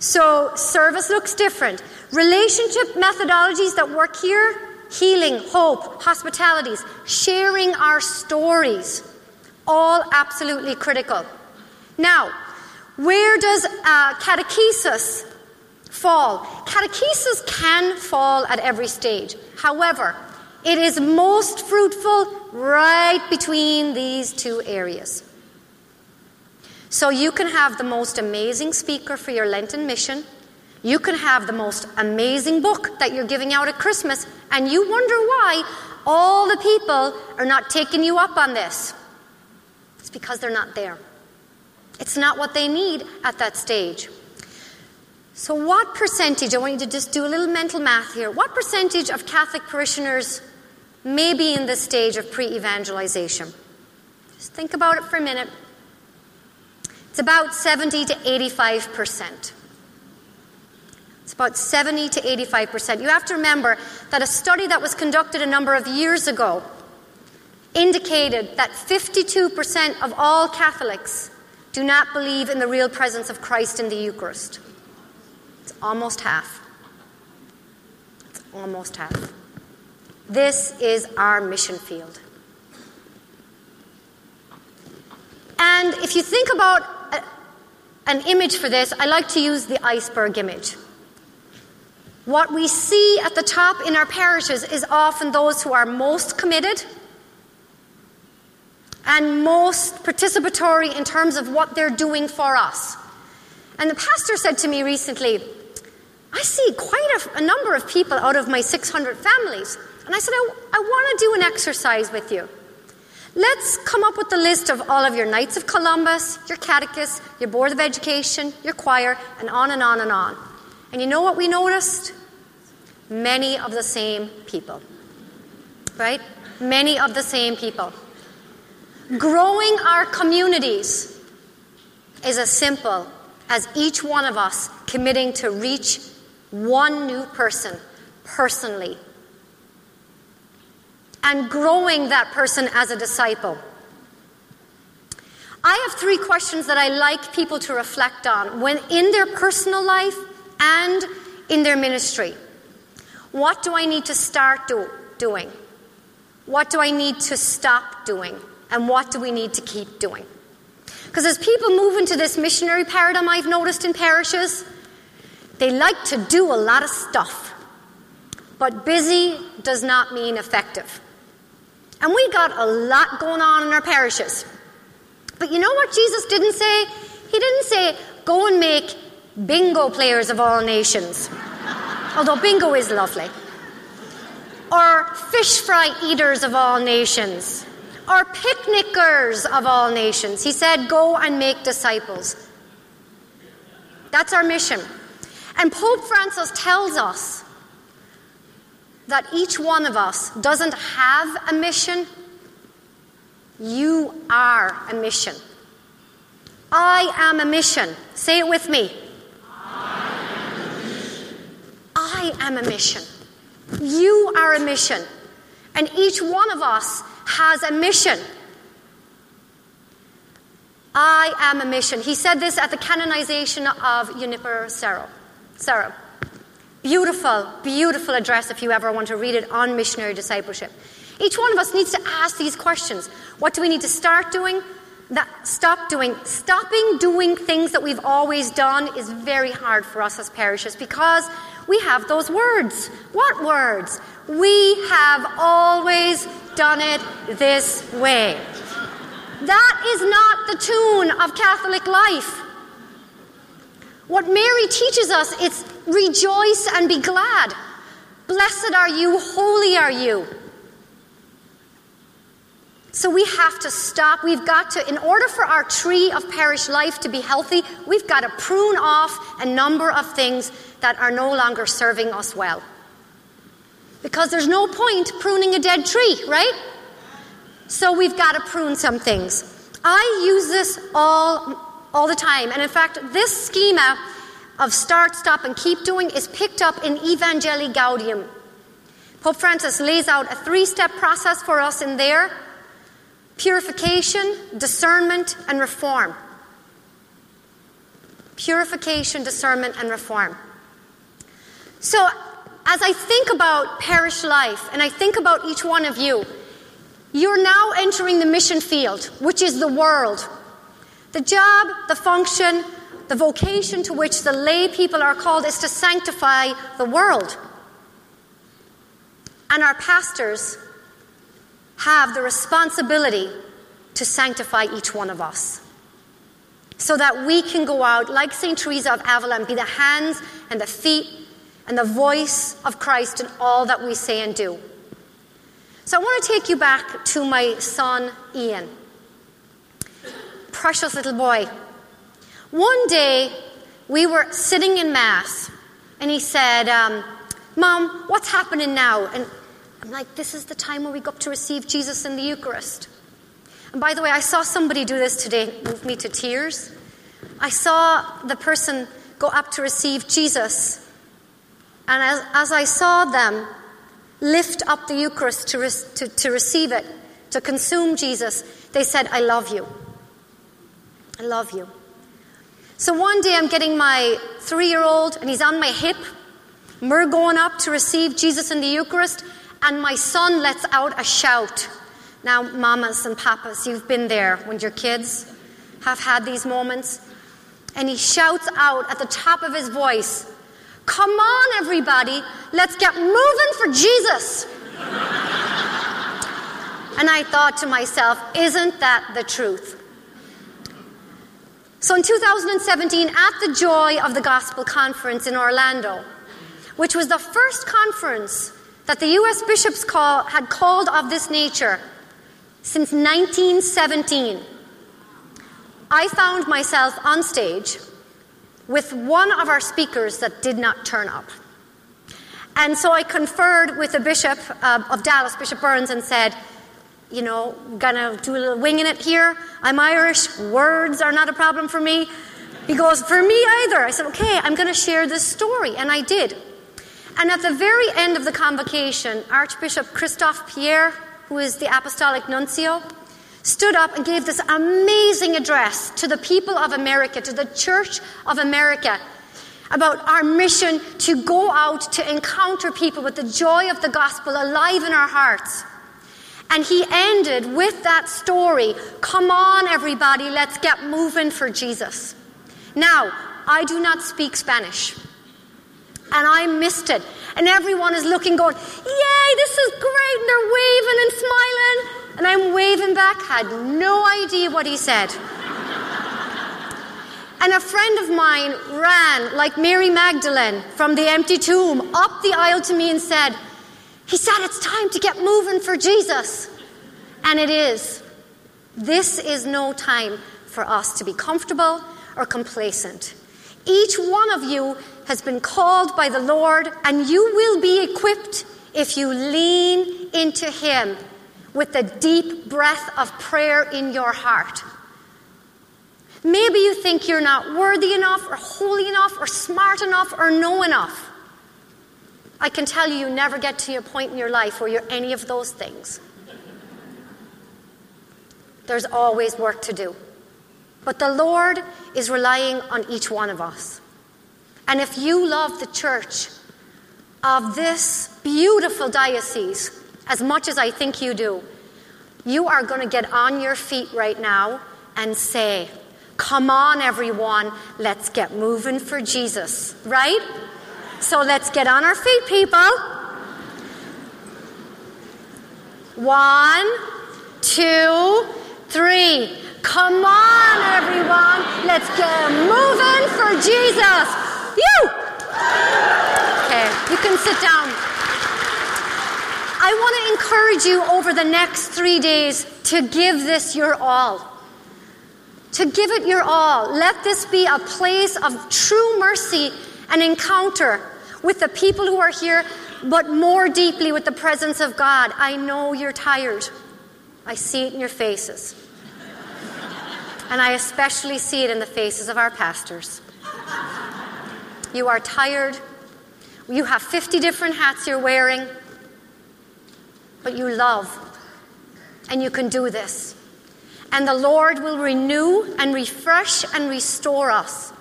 So, service looks different. Relationship methodologies that work here healing, hope, hospitalities, sharing our stories all absolutely critical. Now, where does uh, catechesis fall? Catechesis can fall at every stage. However, it is most fruitful right between these two areas. So you can have the most amazing speaker for your Lenten mission. You can have the most amazing book that you're giving out at Christmas, and you wonder why all the people are not taking you up on this. It's because they're not there. It's not what they need at that stage. So, what percentage, I want you to just do a little mental math here, what percentage of Catholic parishioners may be in this stage of pre evangelization? Just think about it for a minute. It's about 70 to 85 percent. About 70 to 85 percent. You have to remember that a study that was conducted a number of years ago indicated that 52 percent of all Catholics do not believe in the real presence of Christ in the Eucharist. It's almost half. It's almost half. This is our mission field. And if you think about a, an image for this, I like to use the iceberg image. What we see at the top in our parishes is often those who are most committed and most participatory in terms of what they're doing for us. And the pastor said to me recently, I see quite a, a number of people out of my 600 families. And I said, I, I want to do an exercise with you. Let's come up with a list of all of your Knights of Columbus, your catechists, your Board of Education, your choir, and on and on and on. And you know what we noticed? Many of the same people. Right? Many of the same people. Growing our communities is as simple as each one of us committing to reach one new person personally and growing that person as a disciple. I have three questions that I like people to reflect on when in their personal life and in their ministry. What do I need to start do- doing? What do I need to stop doing? And what do we need to keep doing? Because as people move into this missionary paradigm, I've noticed in parishes, they like to do a lot of stuff. But busy does not mean effective. And we got a lot going on in our parishes. But you know what Jesus didn't say? He didn't say, go and make bingo players of all nations. Although bingo is lovely. Or fish fry eaters of all nations. Or picnickers of all nations. He said, go and make disciples. That's our mission. And Pope Francis tells us that each one of us doesn't have a mission, you are a mission. I am a mission. Say it with me. I am a mission. You are a mission. And each one of us has a mission. I am a mission. He said this at the canonization of Junipero Serra. Serra. Beautiful, beautiful address if you ever want to read it on missionary discipleship. Each one of us needs to ask these questions. What do we need to start doing? That stop doing. Stopping doing things that we've always done is very hard for us as parishes because we have those words. What words? We have always done it this way. That is not the tune of Catholic life. What Mary teaches us, is rejoice and be glad. Blessed are you, holy are you. So we have to stop. We've got to, in order for our tree of parish life to be healthy, we've got to prune off a number of things that are no longer serving us well. Because there's no point pruning a dead tree, right? So we've got to prune some things. I use this all all the time. And in fact, this schema of start, stop, and keep doing is picked up in Evangelii Gaudium. Pope Francis lays out a three step process for us in there purification, discernment, and reform. Purification, discernment, and reform. So, as I think about parish life and I think about each one of you, you're now entering the mission field, which is the world. The job, the function, the vocation to which the lay people are called is to sanctify the world. And our pastors have the responsibility to sanctify each one of us so that we can go out like St. Teresa of Avila and be the hands and the feet and the voice of Christ in all that we say and do. So I want to take you back to my son Ian. Precious little boy. One day we were sitting in Mass and he said, um, Mom, what's happening now? And I'm like, this is the time where we go up to receive Jesus in the Eucharist. And by the way, I saw somebody do this today, move me to tears. I saw the person go up to receive Jesus. And as, as I saw them lift up the Eucharist to, re- to, to receive it, to consume Jesus, they said, I love you. I love you. So one day I'm getting my three year old, and he's on my hip. We're going up to receive Jesus in the Eucharist, and my son lets out a shout. Now, mamas and papas, you've been there when your kids have had these moments. And he shouts out at the top of his voice, Come on, everybody, let's get moving for Jesus. and I thought to myself, Isn't that the truth? So in 2017, at the Joy of the Gospel conference in Orlando, which was the first conference that the U.S. bishops call, had called of this nature since 1917, I found myself on stage with one of our speakers that did not turn up. And so I conferred with the bishop uh, of Dallas, Bishop Burns, and said, you know, gonna do a little winging it here. I'm Irish. Words are not a problem for me. He goes, For me either. I said, Okay, I'm to share this story. And I did. And at the very end of the convocation, Archbishop Christophe Pierre, who is the Apostolic Nuncio, stood up and gave this amazing address to the people of America, to the Church of America, about our mission to go out to encounter people with the joy of the gospel alive in our hearts. And he ended with that story Come on, everybody, let's get moving for Jesus. Now, I do not speak Spanish. And I missed it. And everyone is looking, going, Yay, this is great. And they're waving and smiling. And I'm waving back, had no idea what he said. and a friend of mine ran, like Mary Magdalene from the empty tomb, up the aisle to me and said, He said, It's time to get moving for Jesus. And it is. This is no time for us to be comfortable or complacent. Each one of you has been called by the Lord, and you will be equipped if you lean into Him with the deep breath of prayer in your heart. Maybe you think you're not worthy enough, or holy enough, or smart enough, or know enough. I can tell you, you never get to a point in your life where you're any of those things. There's always work to do. But the Lord is relying on each one of us. And if you love the church of this beautiful diocese as much as I think you do, you are going to get on your feet right now and say, Come on, everyone, let's get moving for Jesus, right? So let's get on our feet, people. One, two, three. Come on, everyone. Let's get moving for Jesus. You! Okay, you can sit down. I want to encourage you over the next three days to give this your all. To give it your all. Let this be a place of true mercy and encounter with the people who are here, but more deeply with the presence of God. I know you're tired. I see it in your faces. And I especially see it in the faces of our pastors. You are tired. You have 50 different hats you're wearing, but you love. And you can do this. And the Lord will renew and refresh and restore us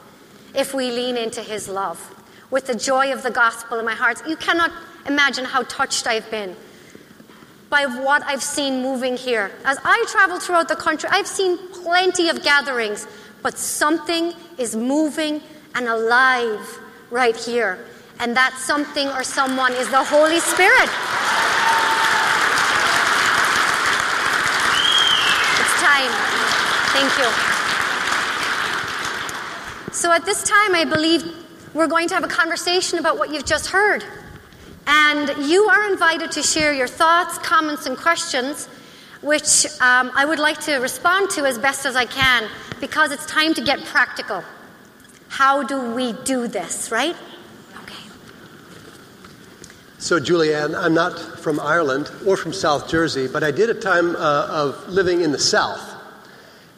if we lean into His love with the joy of the gospel in my heart. You cannot imagine how touched I've been by what I've seen moving here. As I travel throughout the country, I've seen plenty of gatherings, but something is moving and alive right here. And that something or someone is the Holy Spirit. It's time. Thank you. So at this time, I believe we're going to have a conversation about what you've just heard. And you are invited to share your thoughts, comments, and questions, which um, I would like to respond to as best as I can because it's time to get practical. How do we do this, right? Okay. So, Julianne, I'm not from Ireland or from South Jersey, but I did a time uh, of living in the South.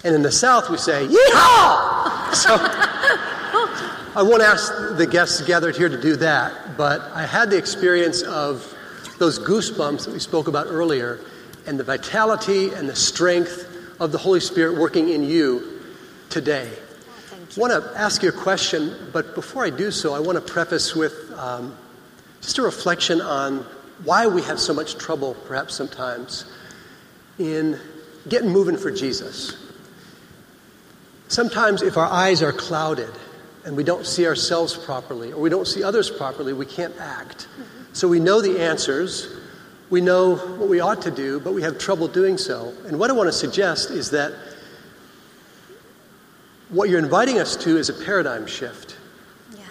And in the South, we say, yeehaw! So, I won't ask the guests gathered here to do that, but I had the experience of those goosebumps that we spoke about earlier and the vitality and the strength of the Holy Spirit working in you today. I want to ask you a question, but before I do so, I want to preface with um, just a reflection on why we have so much trouble, perhaps sometimes, in getting moving for Jesus. Sometimes, if our eyes are clouded, and we don't see ourselves properly or we don't see others properly, we can't act. So we know the answers, we know what we ought to do, but we have trouble doing so. And what I want to suggest is that what you're inviting us to is a paradigm shift yeah.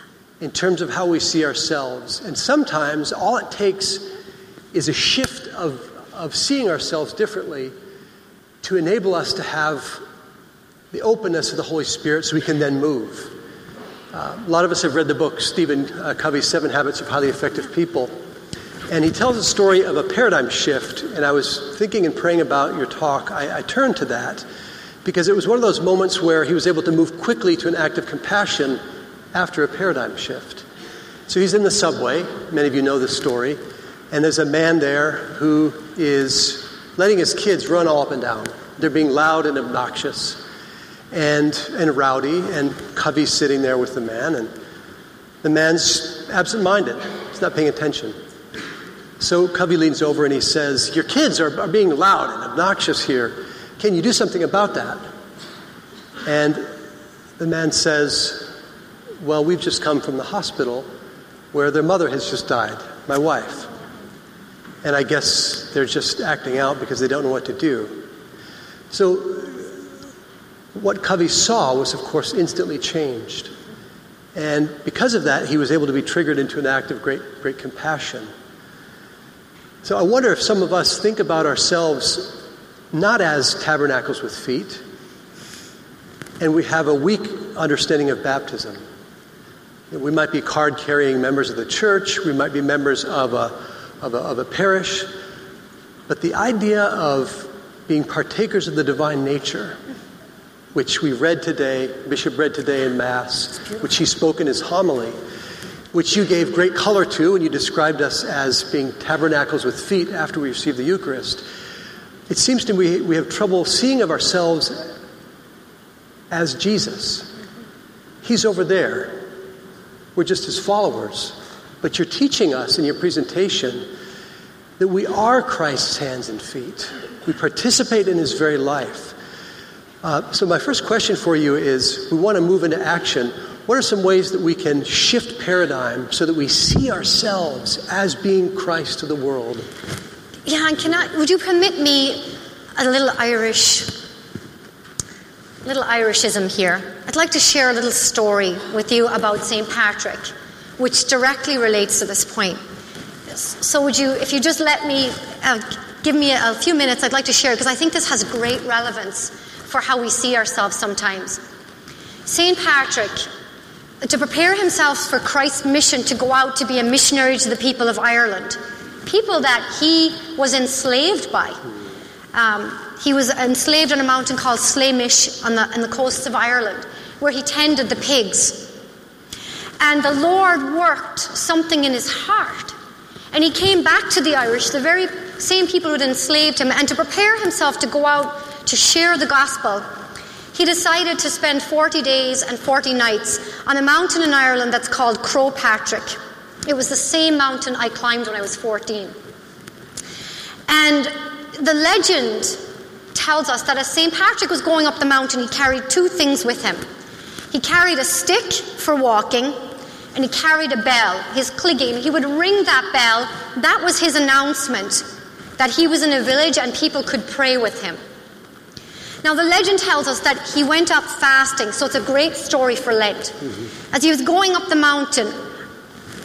in terms of how we see ourselves. And sometimes all it takes is a shift of, of seeing ourselves differently to enable us to have the openness of the Holy Spirit so we can then move. Uh, a lot of us have read the book Stephen uh, Covey's Seven Habits of Highly Effective People. And he tells a story of a paradigm shift. And I was thinking and praying about your talk. I, I turned to that because it was one of those moments where he was able to move quickly to an act of compassion after a paradigm shift. So he's in the subway. Many of you know this story. And there's a man there who is letting his kids run all up and down. They're being loud and obnoxious and, and rowdy. And Covey's sitting there with the man. And the man's absent minded, he's not paying attention. So Covey leans over and he says, Your kids are, are being loud and obnoxious here. Can you do something about that? And the man says, Well, we've just come from the hospital where their mother has just died, my wife. And I guess they're just acting out because they don't know what to do. So, what Covey saw was, of course, instantly changed. And because of that, he was able to be triggered into an act of great, great compassion. So I wonder if some of us think about ourselves not as tabernacles with feet, and we have a weak understanding of baptism. We might be card carrying members of the church, we might be members of a, of a, of a parish, but the idea of being partakers of the divine nature, which we read today, Bishop read today in Mass, which he spoke in his homily, which you gave great color to, and you described us as being tabernacles with feet after we receive the Eucharist. It seems to me we have trouble seeing of ourselves as Jesus. He's over there. We're just his followers. But you're teaching us in your presentation that we are Christ's hands and feet. We participate in his very life. Uh, so, my first question for you is we want to move into action. What are some ways that we can shift paradigm so that we see ourselves as being Christ to the world? Yeah, and can I, would you permit me a little Irish, little Irishism here? I'd like to share a little story with you about St. Patrick, which directly relates to this point. So, would you, if you just let me, uh, give me a, a few minutes, I'd like to share because I think this has great relevance for how we see ourselves sometimes. St. Patrick to prepare himself for Christ's mission to go out to be a missionary to the people of Ireland, people that he was enslaved by. Um, he was enslaved on a mountain called Slemish on the, on the coasts of Ireland, where he tended the pigs. And the Lord worked something in his heart. And he came back to the Irish, the very same people who had enslaved him, and to prepare himself to go out to share the gospel he decided to spend 40 days and 40 nights on a mountain in Ireland that's called Croagh Patrick. It was the same mountain I climbed when I was 14. And the legend tells us that as St. Patrick was going up the mountain, he carried two things with him. He carried a stick for walking, and he carried a bell, his cloigín. He would ring that bell. That was his announcement that he was in a village and people could pray with him. Now, the legend tells us that he went up fasting, so it's a great story for Lent. Mm-hmm. As he was going up the mountain,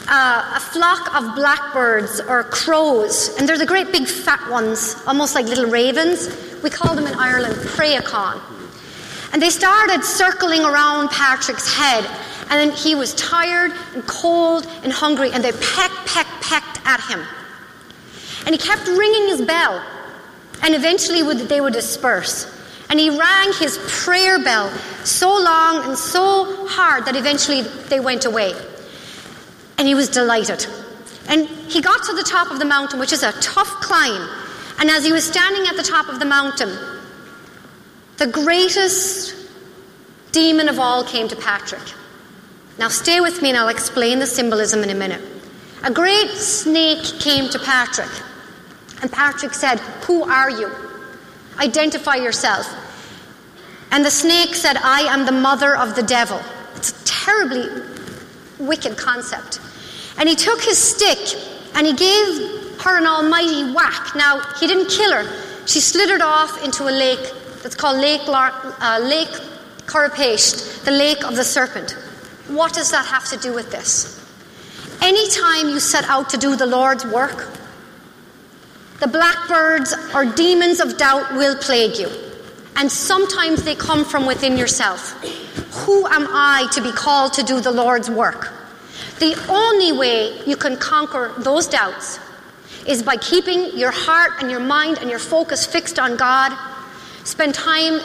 uh, a flock of blackbirds or crows, and they're the great big fat ones, almost like little ravens. We call them in Ireland préachán. And they started circling around Patrick's head, and then he was tired and cold and hungry, and they pecked, pecked, pecked at him. And he kept ringing his bell, and eventually they would disperse. And he rang his prayer bell so long and so hard that eventually they went away. And he was delighted. And he got to the top of the mountain, which is a tough climb. And as he was standing at the top of the mountain, the greatest demon of all came to Patrick. Now, stay with me and I'll explain the symbolism in a minute. A great snake came to Patrick. And Patrick said, Who are you? Identify yourself. And the snake said, I am the mother of the devil. It's a terribly wicked concept. And he took his stick and he gave her an almighty whack. Now, he didn't kill her. She slithered off into a lake that's called Lake, Lar- uh, lake Carrapaist, the lake of the serpent. What does that have to do with this? Anytime you set out to do the Lord's work, the blackbirds or demons of doubt will plague you. And sometimes they come from within yourself. Who am I to be called to do the Lord's work? The only way you can conquer those doubts is by keeping your heart and your mind and your focus fixed on God. Spend time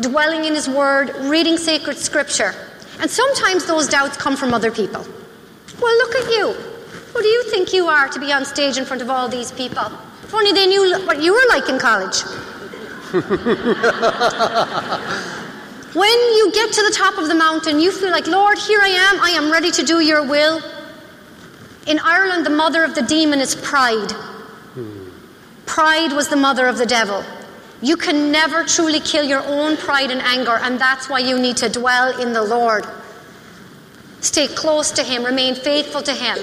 dwelling in His Word, reading sacred scripture. And sometimes those doubts come from other people. Well, look at you. Who do you think you are to be on stage in front of all these people? If only they knew what you were like in college. when you get to the top of the mountain, you feel like, Lord, here I am. I am ready to do your will. In Ireland, the mother of the demon is pride. Pride was the mother of the devil. You can never truly kill your own pride and anger, and that's why you need to dwell in the Lord. Stay close to Him, remain faithful to Him,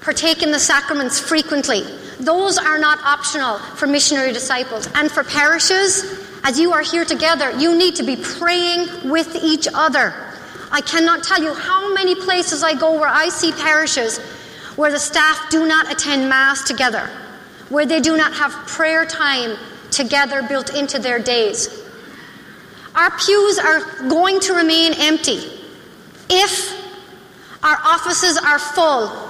partake in the sacraments frequently. Those are not optional for missionary disciples. And for parishes, as you are here together, you need to be praying with each other. I cannot tell you how many places I go where I see parishes where the staff do not attend Mass together, where they do not have prayer time together built into their days. Our pews are going to remain empty if our offices are full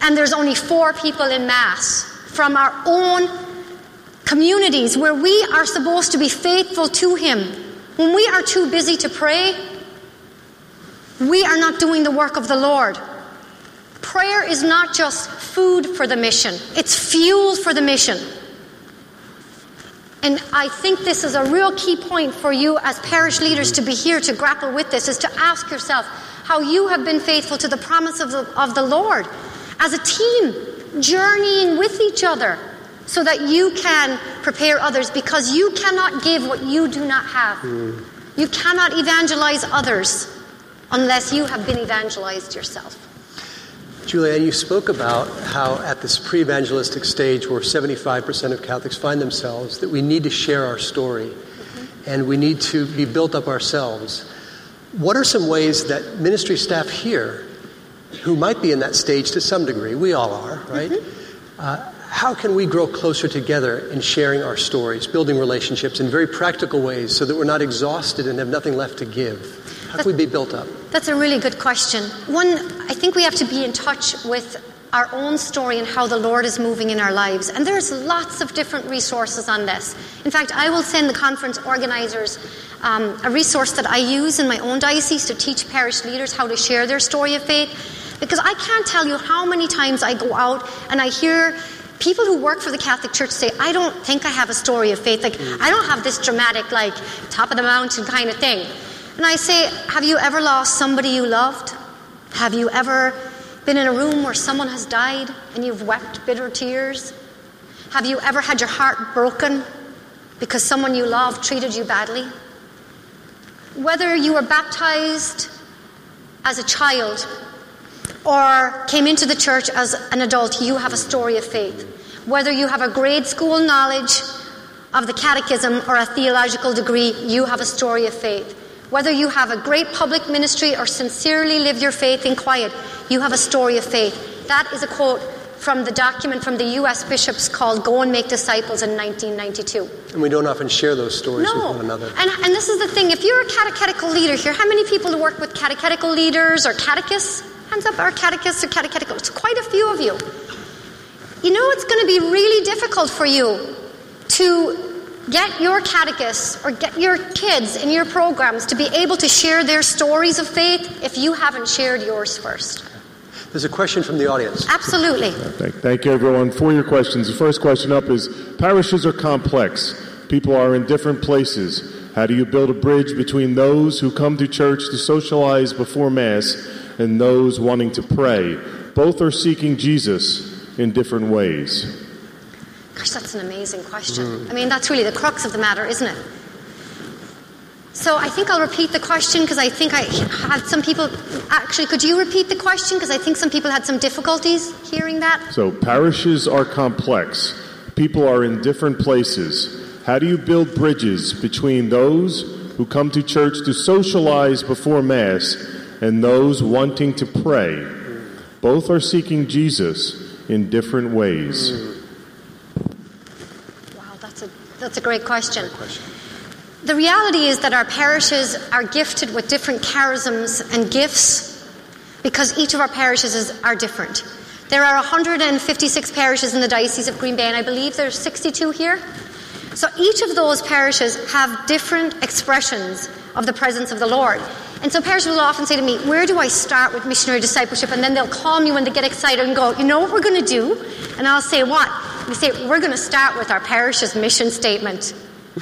and there's only four people in Mass from our own communities where we are supposed to be faithful to Him. When we are too busy to pray, we are not doing the work of the Lord. Prayer is not just food for the mission, it's fuel for the mission. And I think this is a real key point for you as parish leaders to be here to grapple with this is to ask yourself how you have been faithful to the promise of the, of the Lord as a team, journeying with each other so that you can prepare others because you cannot give what you do not have. Mm. You cannot evangelize others unless you have been evangelized yourself. Julianne, you spoke about how at this pre evangelistic stage where 75% of Catholics find themselves, that we need to share our story mm-hmm. and we need to be built up ourselves. What are some ways that ministry staff here, who might be in that stage to some degree, we all are, right? Mm-hmm. Uh, how can we grow closer together in sharing our stories, building relationships in very practical ways so that we're not exhausted and have nothing left to give? How can we be built up? That's a really good question. One, I think we have to be in touch with our own story and how the Lord is moving in our lives. And there's lots of different resources on this. In fact, I will send the conference organizers um, a resource that I use in my own diocese to teach parish leaders how to share their story of faith. Because I can't tell you how many times I go out and I hear people who work for the Catholic Church say, I don't think I have a story of faith. Like, I don't have this dramatic, like, top of the mountain kind of thing. And I say, Have you ever lost somebody you loved? Have you ever been in a room where someone has died and you've wept bitter tears? Have you ever had your heart broken because someone you love treated you badly? Whether you were baptized as a child or came into the church as an adult, you have a story of faith. Whether you have a grade school knowledge of the catechism or a theological degree, you have a story of faith. Whether you have a great public ministry or sincerely live your faith in quiet, you have a story of faith. That is a quote from the document from the U.S. bishops called Go and Make Disciples in 1992. And we don't often share those stories no. with one another. And, and this is the thing if you're a catechetical leader here, how many people work with catechetical leaders or catechists? Hands up, our catechists or catechetical? It's quite a few of you. You know, it's going to be really difficult for you to get your catechists or get your kids in your programs to be able to share their stories of faith if you haven't shared yours first. There's a question from the audience. Absolutely. Uh, thank, thank you, everyone, for your questions. The first question up is Parishes are complex, people are in different places. How do you build a bridge between those who come to church to socialize before Mass and those wanting to pray? Both are seeking Jesus in different ways. Gosh, that's an amazing question. I mean, that's really the crux of the matter, isn't it? So I think I'll repeat the question because I think I had some people. Actually, could you repeat the question? Because I think some people had some difficulties hearing that. So parishes are complex. People are in different places. How do you build bridges between those who come to church to socialize before Mass and those wanting to pray? Both are seeking Jesus in different ways. Wow, that's a, that's a great question. Great question. the reality is that our parishes are gifted with different charisms and gifts because each of our parishes is, are different. There are 156 parishes in the Diocese of Green Bay, and I believe there's 62 here. So each of those parishes have different expressions of the presence of the Lord. And so parishes will often say to me, Where do I start with missionary discipleship? And then they'll call me when they get excited and go, You know what we're going to do? And I'll say, What? We say, We're going to start with our parish's mission statement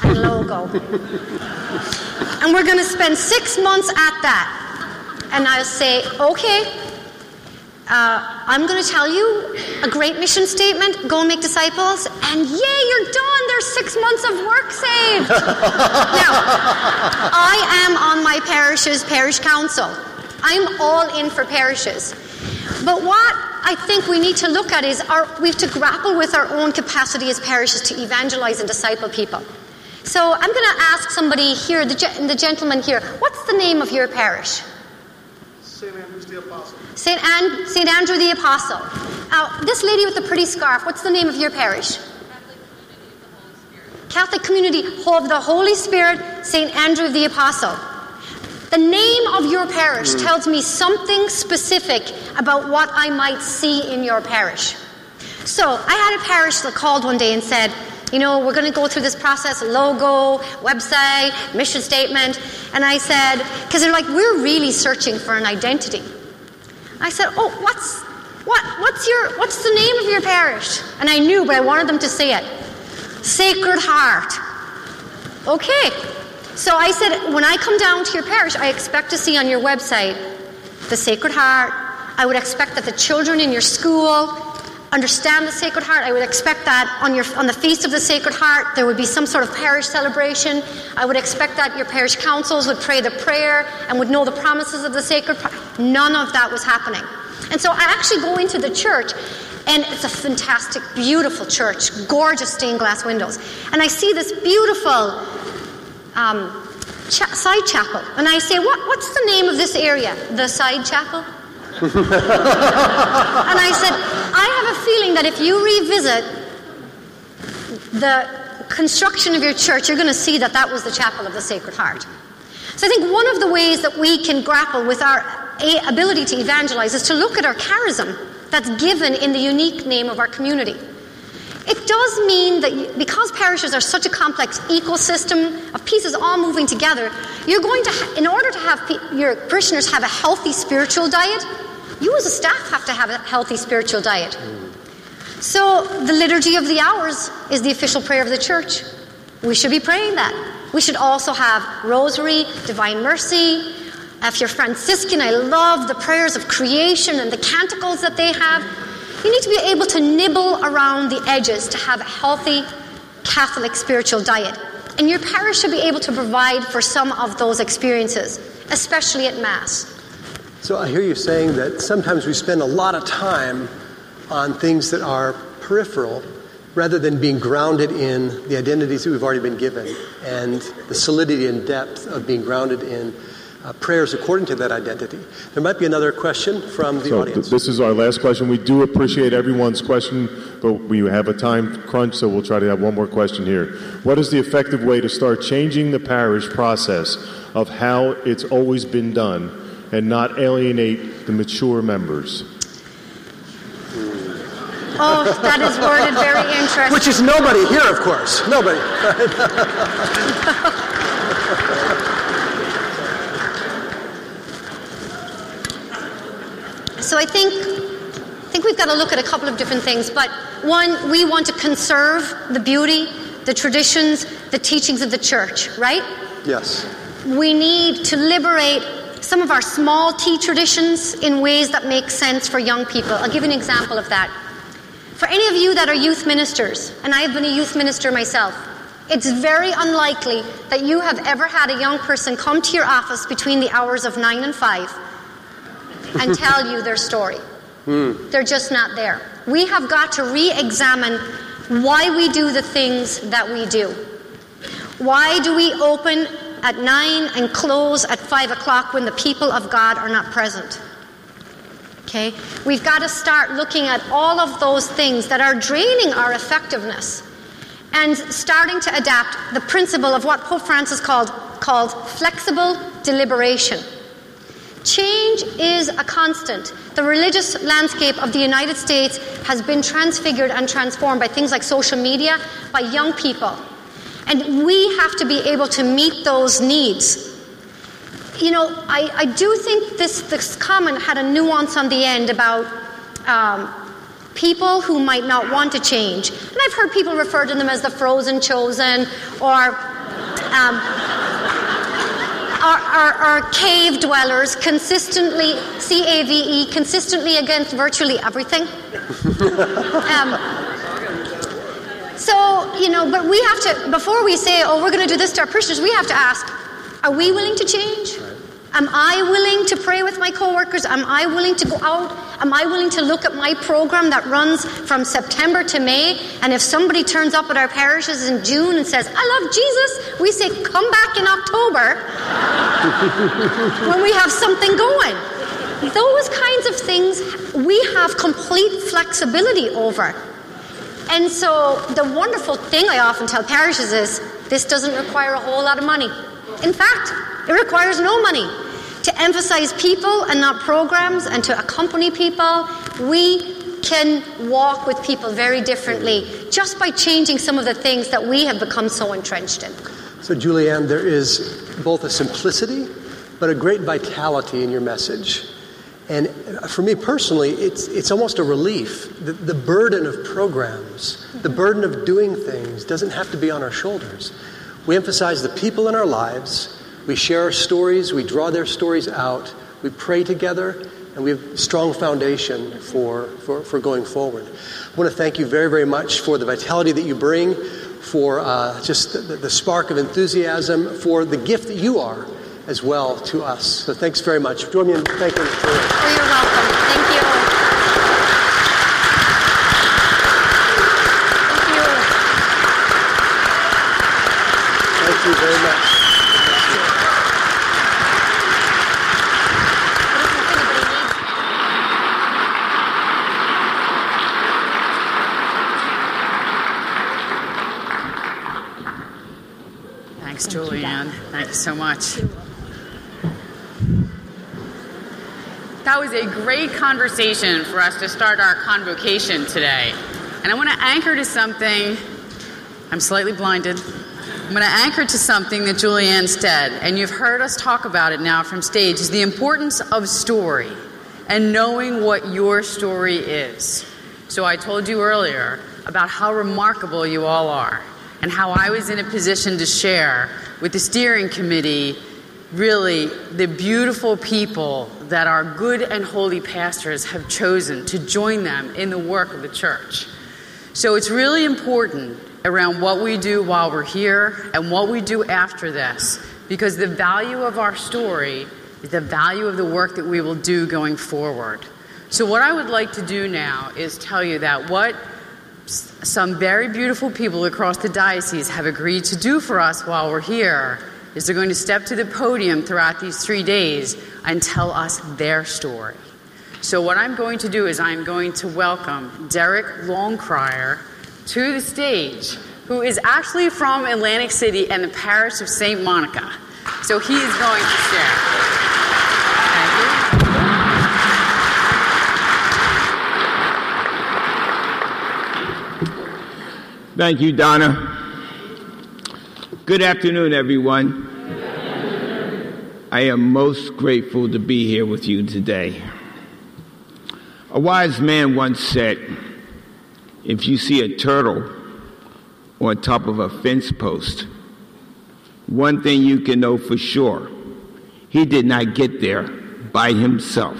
and logo. and we're going to spend six months at that. And I'll say, Okay, uh, I'm going to tell you a great mission statement go and make disciples, and yay, you're done. There's six months of work saved. now, I am on my parish's parish council. I'm all in for parishes. But what I think we need to look at is our, we have to grapple with our own capacity as parishes to evangelize and disciple people. So I'm going to ask somebody here, the, the gentleman here, what's the name of your parish? St. Andrew's the Apostle. St. An- St. Andrew the Apostle. Now, this lady with the pretty scarf, what's the name of your parish? Catholic Community of the Holy Spirit, St. Andrew the Apostle. The name of your parish mm. tells me something specific about what I might see in your parish. So, I had a parish that called one day and said, you know, we're going to go through this process logo, website, mission statement. And I said, because they're like, we're really searching for an identity. I said, oh, what's, what, what's, your, what's the name of your parish? And I knew, but I wanted them to say it Sacred Heart. Okay. So I said, when I come down to your parish, I expect to see on your website the Sacred Heart. I would expect that the children in your school understand the Sacred Heart. I would expect that on, your, on the Feast of the Sacred Heart, there would be some sort of parish celebration. I would expect that your parish councils would pray the prayer and would know the promises of the Sacred Heart. None of that was happening. And so I actually go into the church, and it's a fantastic, beautiful church, gorgeous stained glass windows. And I see this beautiful um, cha- side chapel. And I say, what, What's the name of this area? The side chapel? and I said, I have a feeling that if you revisit the construction of your church, you're going to see that that was the chapel of the Sacred Heart. So I think one of the ways that we can grapple with our ability to evangelize is to look at our charism that's given in the unique name of our community. It does mean that because parishes are such a complex ecosystem of pieces all moving together, you're going to, in order to have your parishioners have a healthy spiritual diet, you as a staff have to have a healthy spiritual diet. So, the Liturgy of the Hours is the official prayer of the church. We should be praying that. We should also have Rosary, Divine Mercy. If you're Franciscan, I love the prayers of creation and the canticles that they have. You need to be able to nibble around the edges to have a healthy Catholic spiritual diet. And your parish should be able to provide for some of those experiences, especially at Mass. So I hear you saying that sometimes we spend a lot of time on things that are peripheral rather than being grounded in the identities that we've already been given and the solidity and depth of being grounded in uh, prayers according to that identity. There might be another question from the so audience. Th- this is our last question. We do appreciate everyone's question, but we have a time crunch, so we'll try to have one more question here. What is the effective way to start changing the parish process of how it's always been done? and not alienate the mature members. Oh, that is worded very interesting. Which is nobody here, of course. Nobody. so I think I think we've got to look at a couple of different things. But one, we want to conserve the beauty, the traditions, the teachings of the church, right? Yes. We need to liberate some of our small T traditions in ways that make sense for young people. I'll give you an example of that. For any of you that are youth ministers, and I have been a youth minister myself, it's very unlikely that you have ever had a young person come to your office between the hours of 9 and 5 and tell you their story. Mm. They're just not there. We have got to re examine why we do the things that we do. Why do we open at 9 and close at 5 o'clock when the people of God are not present. Okay? We've got to start looking at all of those things that are draining our effectiveness and starting to adapt the principle of what Pope Francis called, called flexible deliberation. Change is a constant. The religious landscape of the United States has been transfigured and transformed by things like social media, by young people. And we have to be able to meet those needs. You know, I, I do think this, this comment had a nuance on the end about um, people who might not want to change. And I've heard people refer to them as the frozen chosen or. Um, our, cave dwellers consistently, C A V E, consistently against virtually everything. um, so, you know, but we have to, before we say, oh, we're going to do this to our parishioners, we have to ask, are we willing to change? Am I willing to pray with my coworkers? Am I willing to go out? Am I willing to look at my program that runs from September to May? And if somebody turns up at our parishes in June and says, I love Jesus, we say, come back in October when we have something going. Those kinds of things we have complete flexibility over. And so the wonderful thing I often tell parishes is this doesn't require a whole lot of money. In fact, it requires no money. To emphasize people and not programs and to accompany people, we can walk with people very differently just by changing some of the things that we have become so entrenched in. So, Julianne, there is both a simplicity but a great vitality in your message. And uh, for me personally, it's, it's almost a relief. The, the burden of programs, the burden of doing things doesn't have to be on our shoulders. We emphasize the people in our lives, we share our stories, we draw their stories out, we pray together, and we have a strong foundation for, for, for going forward. I want to thank you very, very much for the vitality that you bring, for uh, just the, the spark of enthusiasm, for the gift that you are as well to us. So thanks very much. Join me in thanking. Oh, you're welcome. Thank you. you very much. Thanks, Julianne. Thank you so much. That was a great conversation for us to start our convocation today. And I want to anchor to something. I'm slightly blinded. I'm going to anchor to something that Julianne said, and you've heard us talk about it now from stage, is the importance of story and knowing what your story is. So I told you earlier about how remarkable you all are and how I was in a position to share with the steering committee really the beautiful people that our good and holy pastors have chosen to join them in the work of the church. So it's really important around what we do while we're here and what we do after this. Because the value of our story is the value of the work that we will do going forward. So, what I would like to do now is tell you that what some very beautiful people across the diocese have agreed to do for us while we're here is they're going to step to the podium throughout these three days and tell us their story. So, what I'm going to do is I'm going to welcome Derek Longcrier to the stage, who is actually from Atlantic City and the parish of St. Monica. So he is going to share. Thank you. Thank you, Donna. Good afternoon, everyone. I am most grateful to be here with you today. A wise man once said, if you see a turtle on top of a fence post, one thing you can know for sure he did not get there by himself.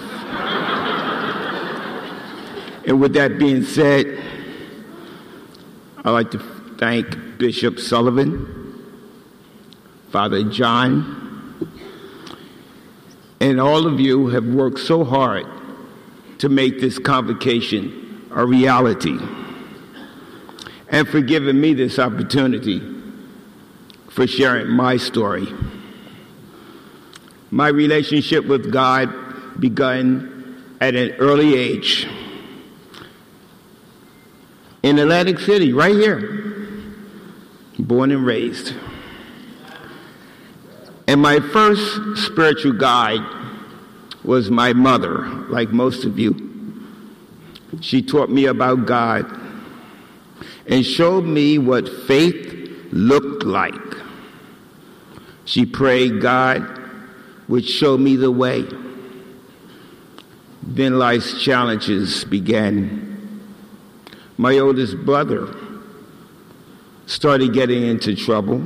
and with that being said, I'd like to thank Bishop Sullivan, Father John, and all of you have worked so hard to make this convocation a reality and for giving me this opportunity for sharing my story. My relationship with God began at an early age in Atlantic City, right here. born and raised. And my first spiritual guide was my mother, like most of you. She taught me about God and showed me what faith looked like. She prayed God would show me the way. Then life's challenges began. My oldest brother started getting into trouble,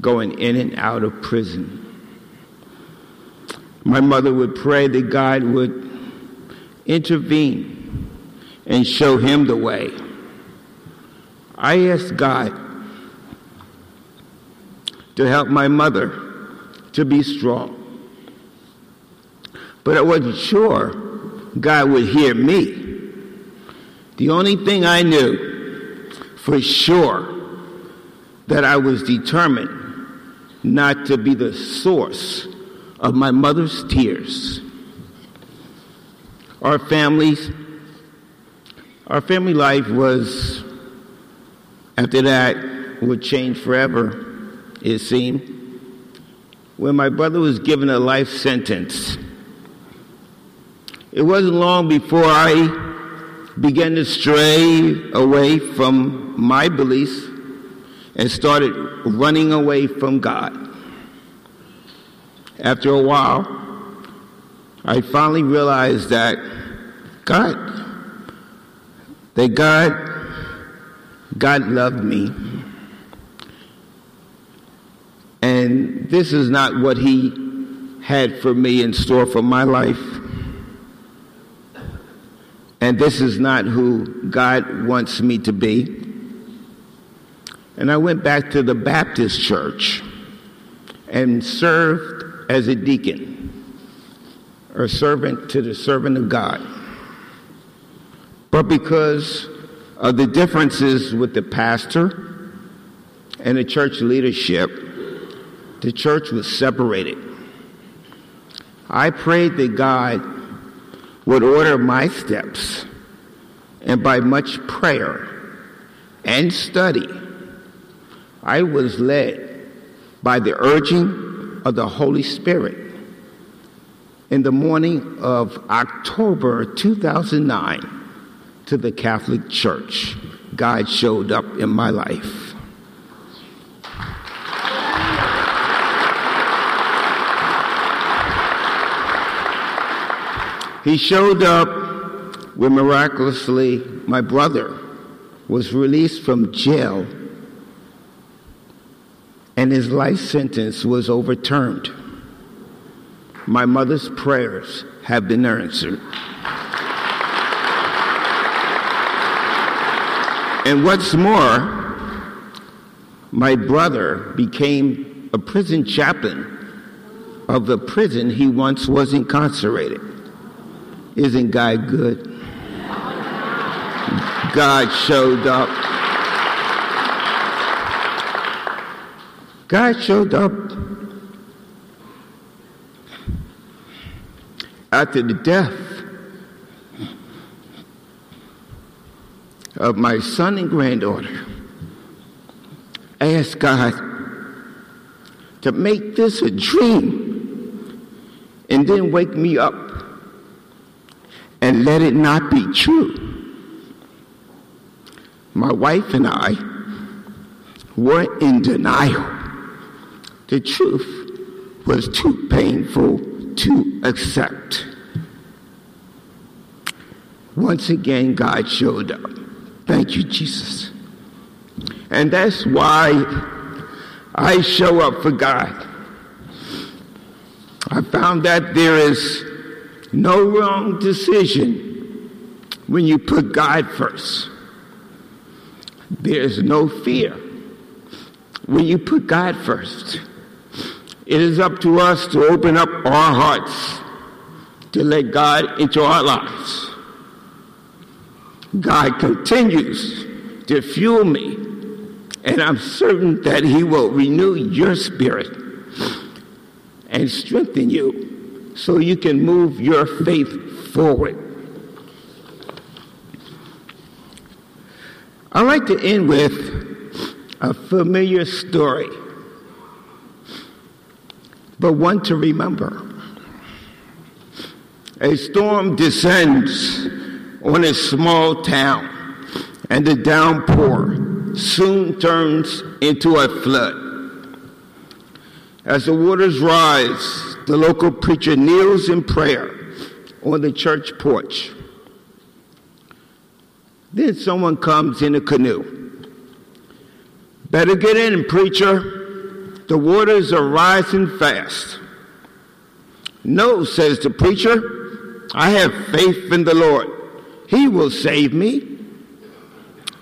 going in and out of prison. My mother would pray that God would intervene and show him the way. I asked God to help my mother to be strong. But I wasn't sure God would hear me. The only thing I knew for sure that I was determined not to be the source of my mother's tears. Our families, our family life was, after that, would change forever, it seemed. When my brother was given a life sentence, it wasn't long before I began to stray away from my beliefs and started running away from God. After a while, I finally realized that God, that God, God loved me. And this is not what He had for me in store for my life. And this is not who God wants me to be. And I went back to the Baptist church and served as a deacon or servant to the servant of God. But because of the differences with the pastor and the church leadership, the church was separated. I prayed that God would order my steps, and by much prayer and study, I was led by the urging of the Holy Spirit. In the morning of October 2009, to the Catholic Church, God showed up in my life. He showed up when miraculously my brother was released from jail and his life sentence was overturned. My mother's prayers have been answered. And what's more, my brother became a prison chaplain of the prison he once was incarcerated. Isn't God good? God showed up. God showed up after the death of my son and granddaughter. I asked God to make this a dream and then wake me up and let it not be true. My wife and I were in denial. The truth was too painful to accept. Once again, God showed up. Thank you, Jesus. And that's why I show up for God. I found that there is no wrong decision when you put God first. There's no fear when you put God first. It is up to us to open up our hearts to let God into our lives. God continues to fuel me, and I'm certain that He will renew your spirit and strengthen you so you can move your faith forward. I'd like to end with a familiar story, but one to remember. A storm descends on a small town, and the downpour soon turns into a flood. As the waters rise, the local preacher kneels in prayer on the church porch. Then someone comes in a canoe. Better get in, preacher. The waters are rising fast. No, says the preacher. I have faith in the Lord. He will save me.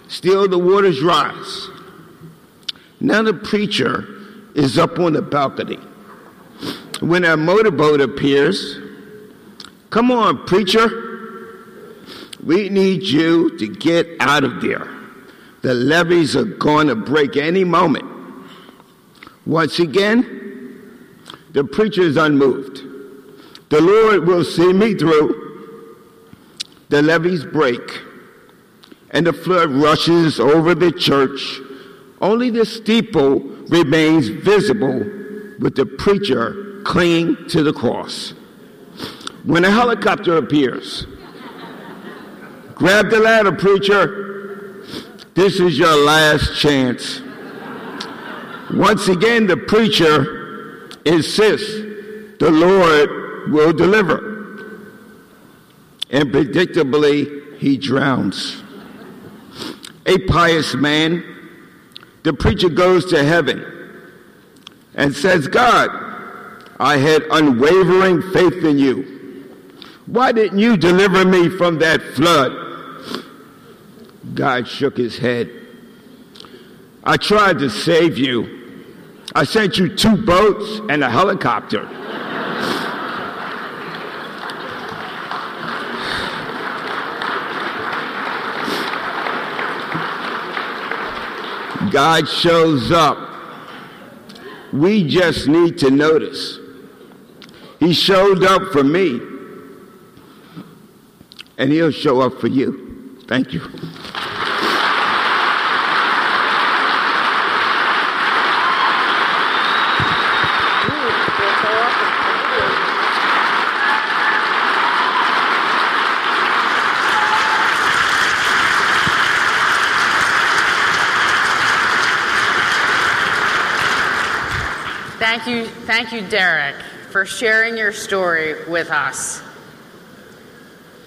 Still, the waters rise. Now the preacher is up on the balcony. When a motorboat appears, come on, preacher. We need you to get out of there. The levees are going to break any moment. Once again, the preacher is unmoved. The Lord will see me through. The levees break, and the flood rushes over the church. Only the steeple remains visible with the preacher clinging to the cross. When a helicopter appears, grab the ladder, preacher. This is your last chance. Once again, the preacher insists the Lord will deliver. And predictably, he drowns. A pious man, the preacher goes to heaven and says, God, I had unwavering faith in you. Why didn't you deliver me from that flood? God shook his head. I tried to save you. I sent you two boats and a helicopter. God shows up. We just need to notice. He showed up for me, and He'll show up for you. Thank you. Thank you, thank you, Derek, for sharing your story with us.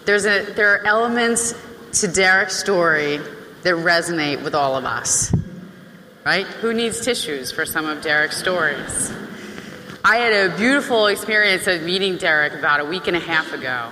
There's a, there are elements to Derek's story that resonate with all of us, right? Who needs tissues for some of Derek's stories? I had a beautiful experience of meeting Derek about a week and a half ago,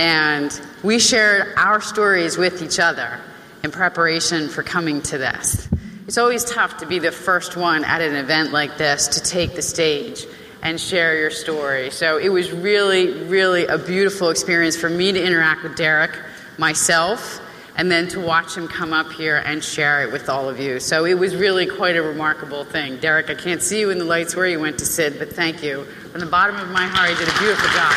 and we shared our stories with each other in preparation for coming to this. It's always tough to be the first one at an event like this to take the stage and share your story. So it was really, really a beautiful experience for me to interact with Derek, myself, and then to watch him come up here and share it with all of you. So it was really quite a remarkable thing. Derek, I can't see you in the lights where you went to sit, but thank you. From the bottom of my heart, you did a beautiful job.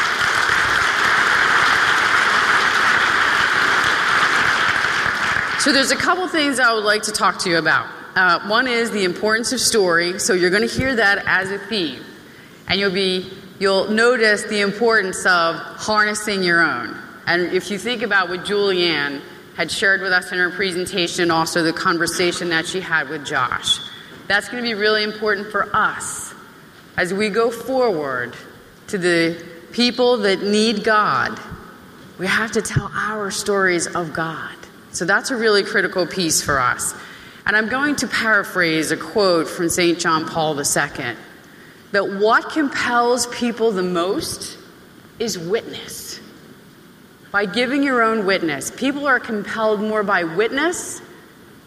So there's a couple things I would like to talk to you about. Uh, one is the importance of story. So you're going to hear that as a theme, and you'll be you'll notice the importance of harnessing your own. And if you think about what Julianne had shared with us in her presentation, also the conversation that she had with Josh, that's going to be really important for us as we go forward to the people that need God. We have to tell our stories of God. So that's a really critical piece for us. And I'm going to paraphrase a quote from St. John Paul II that what compels people the most is witness. By giving your own witness, people are compelled more by witness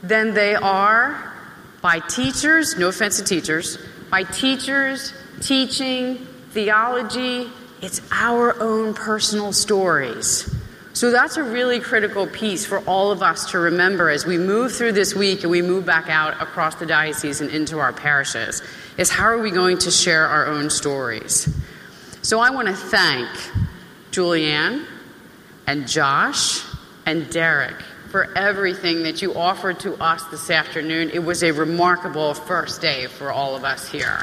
than they are by teachers, no offense to teachers, by teachers, teaching, theology. It's our own personal stories. So that's a really critical piece for all of us to remember as we move through this week and we move back out across the diocese and into our parishes is how are we going to share our own stories? So I want to thank Julianne and Josh and Derek for everything that you offered to us this afternoon. It was a remarkable first day for all of us here.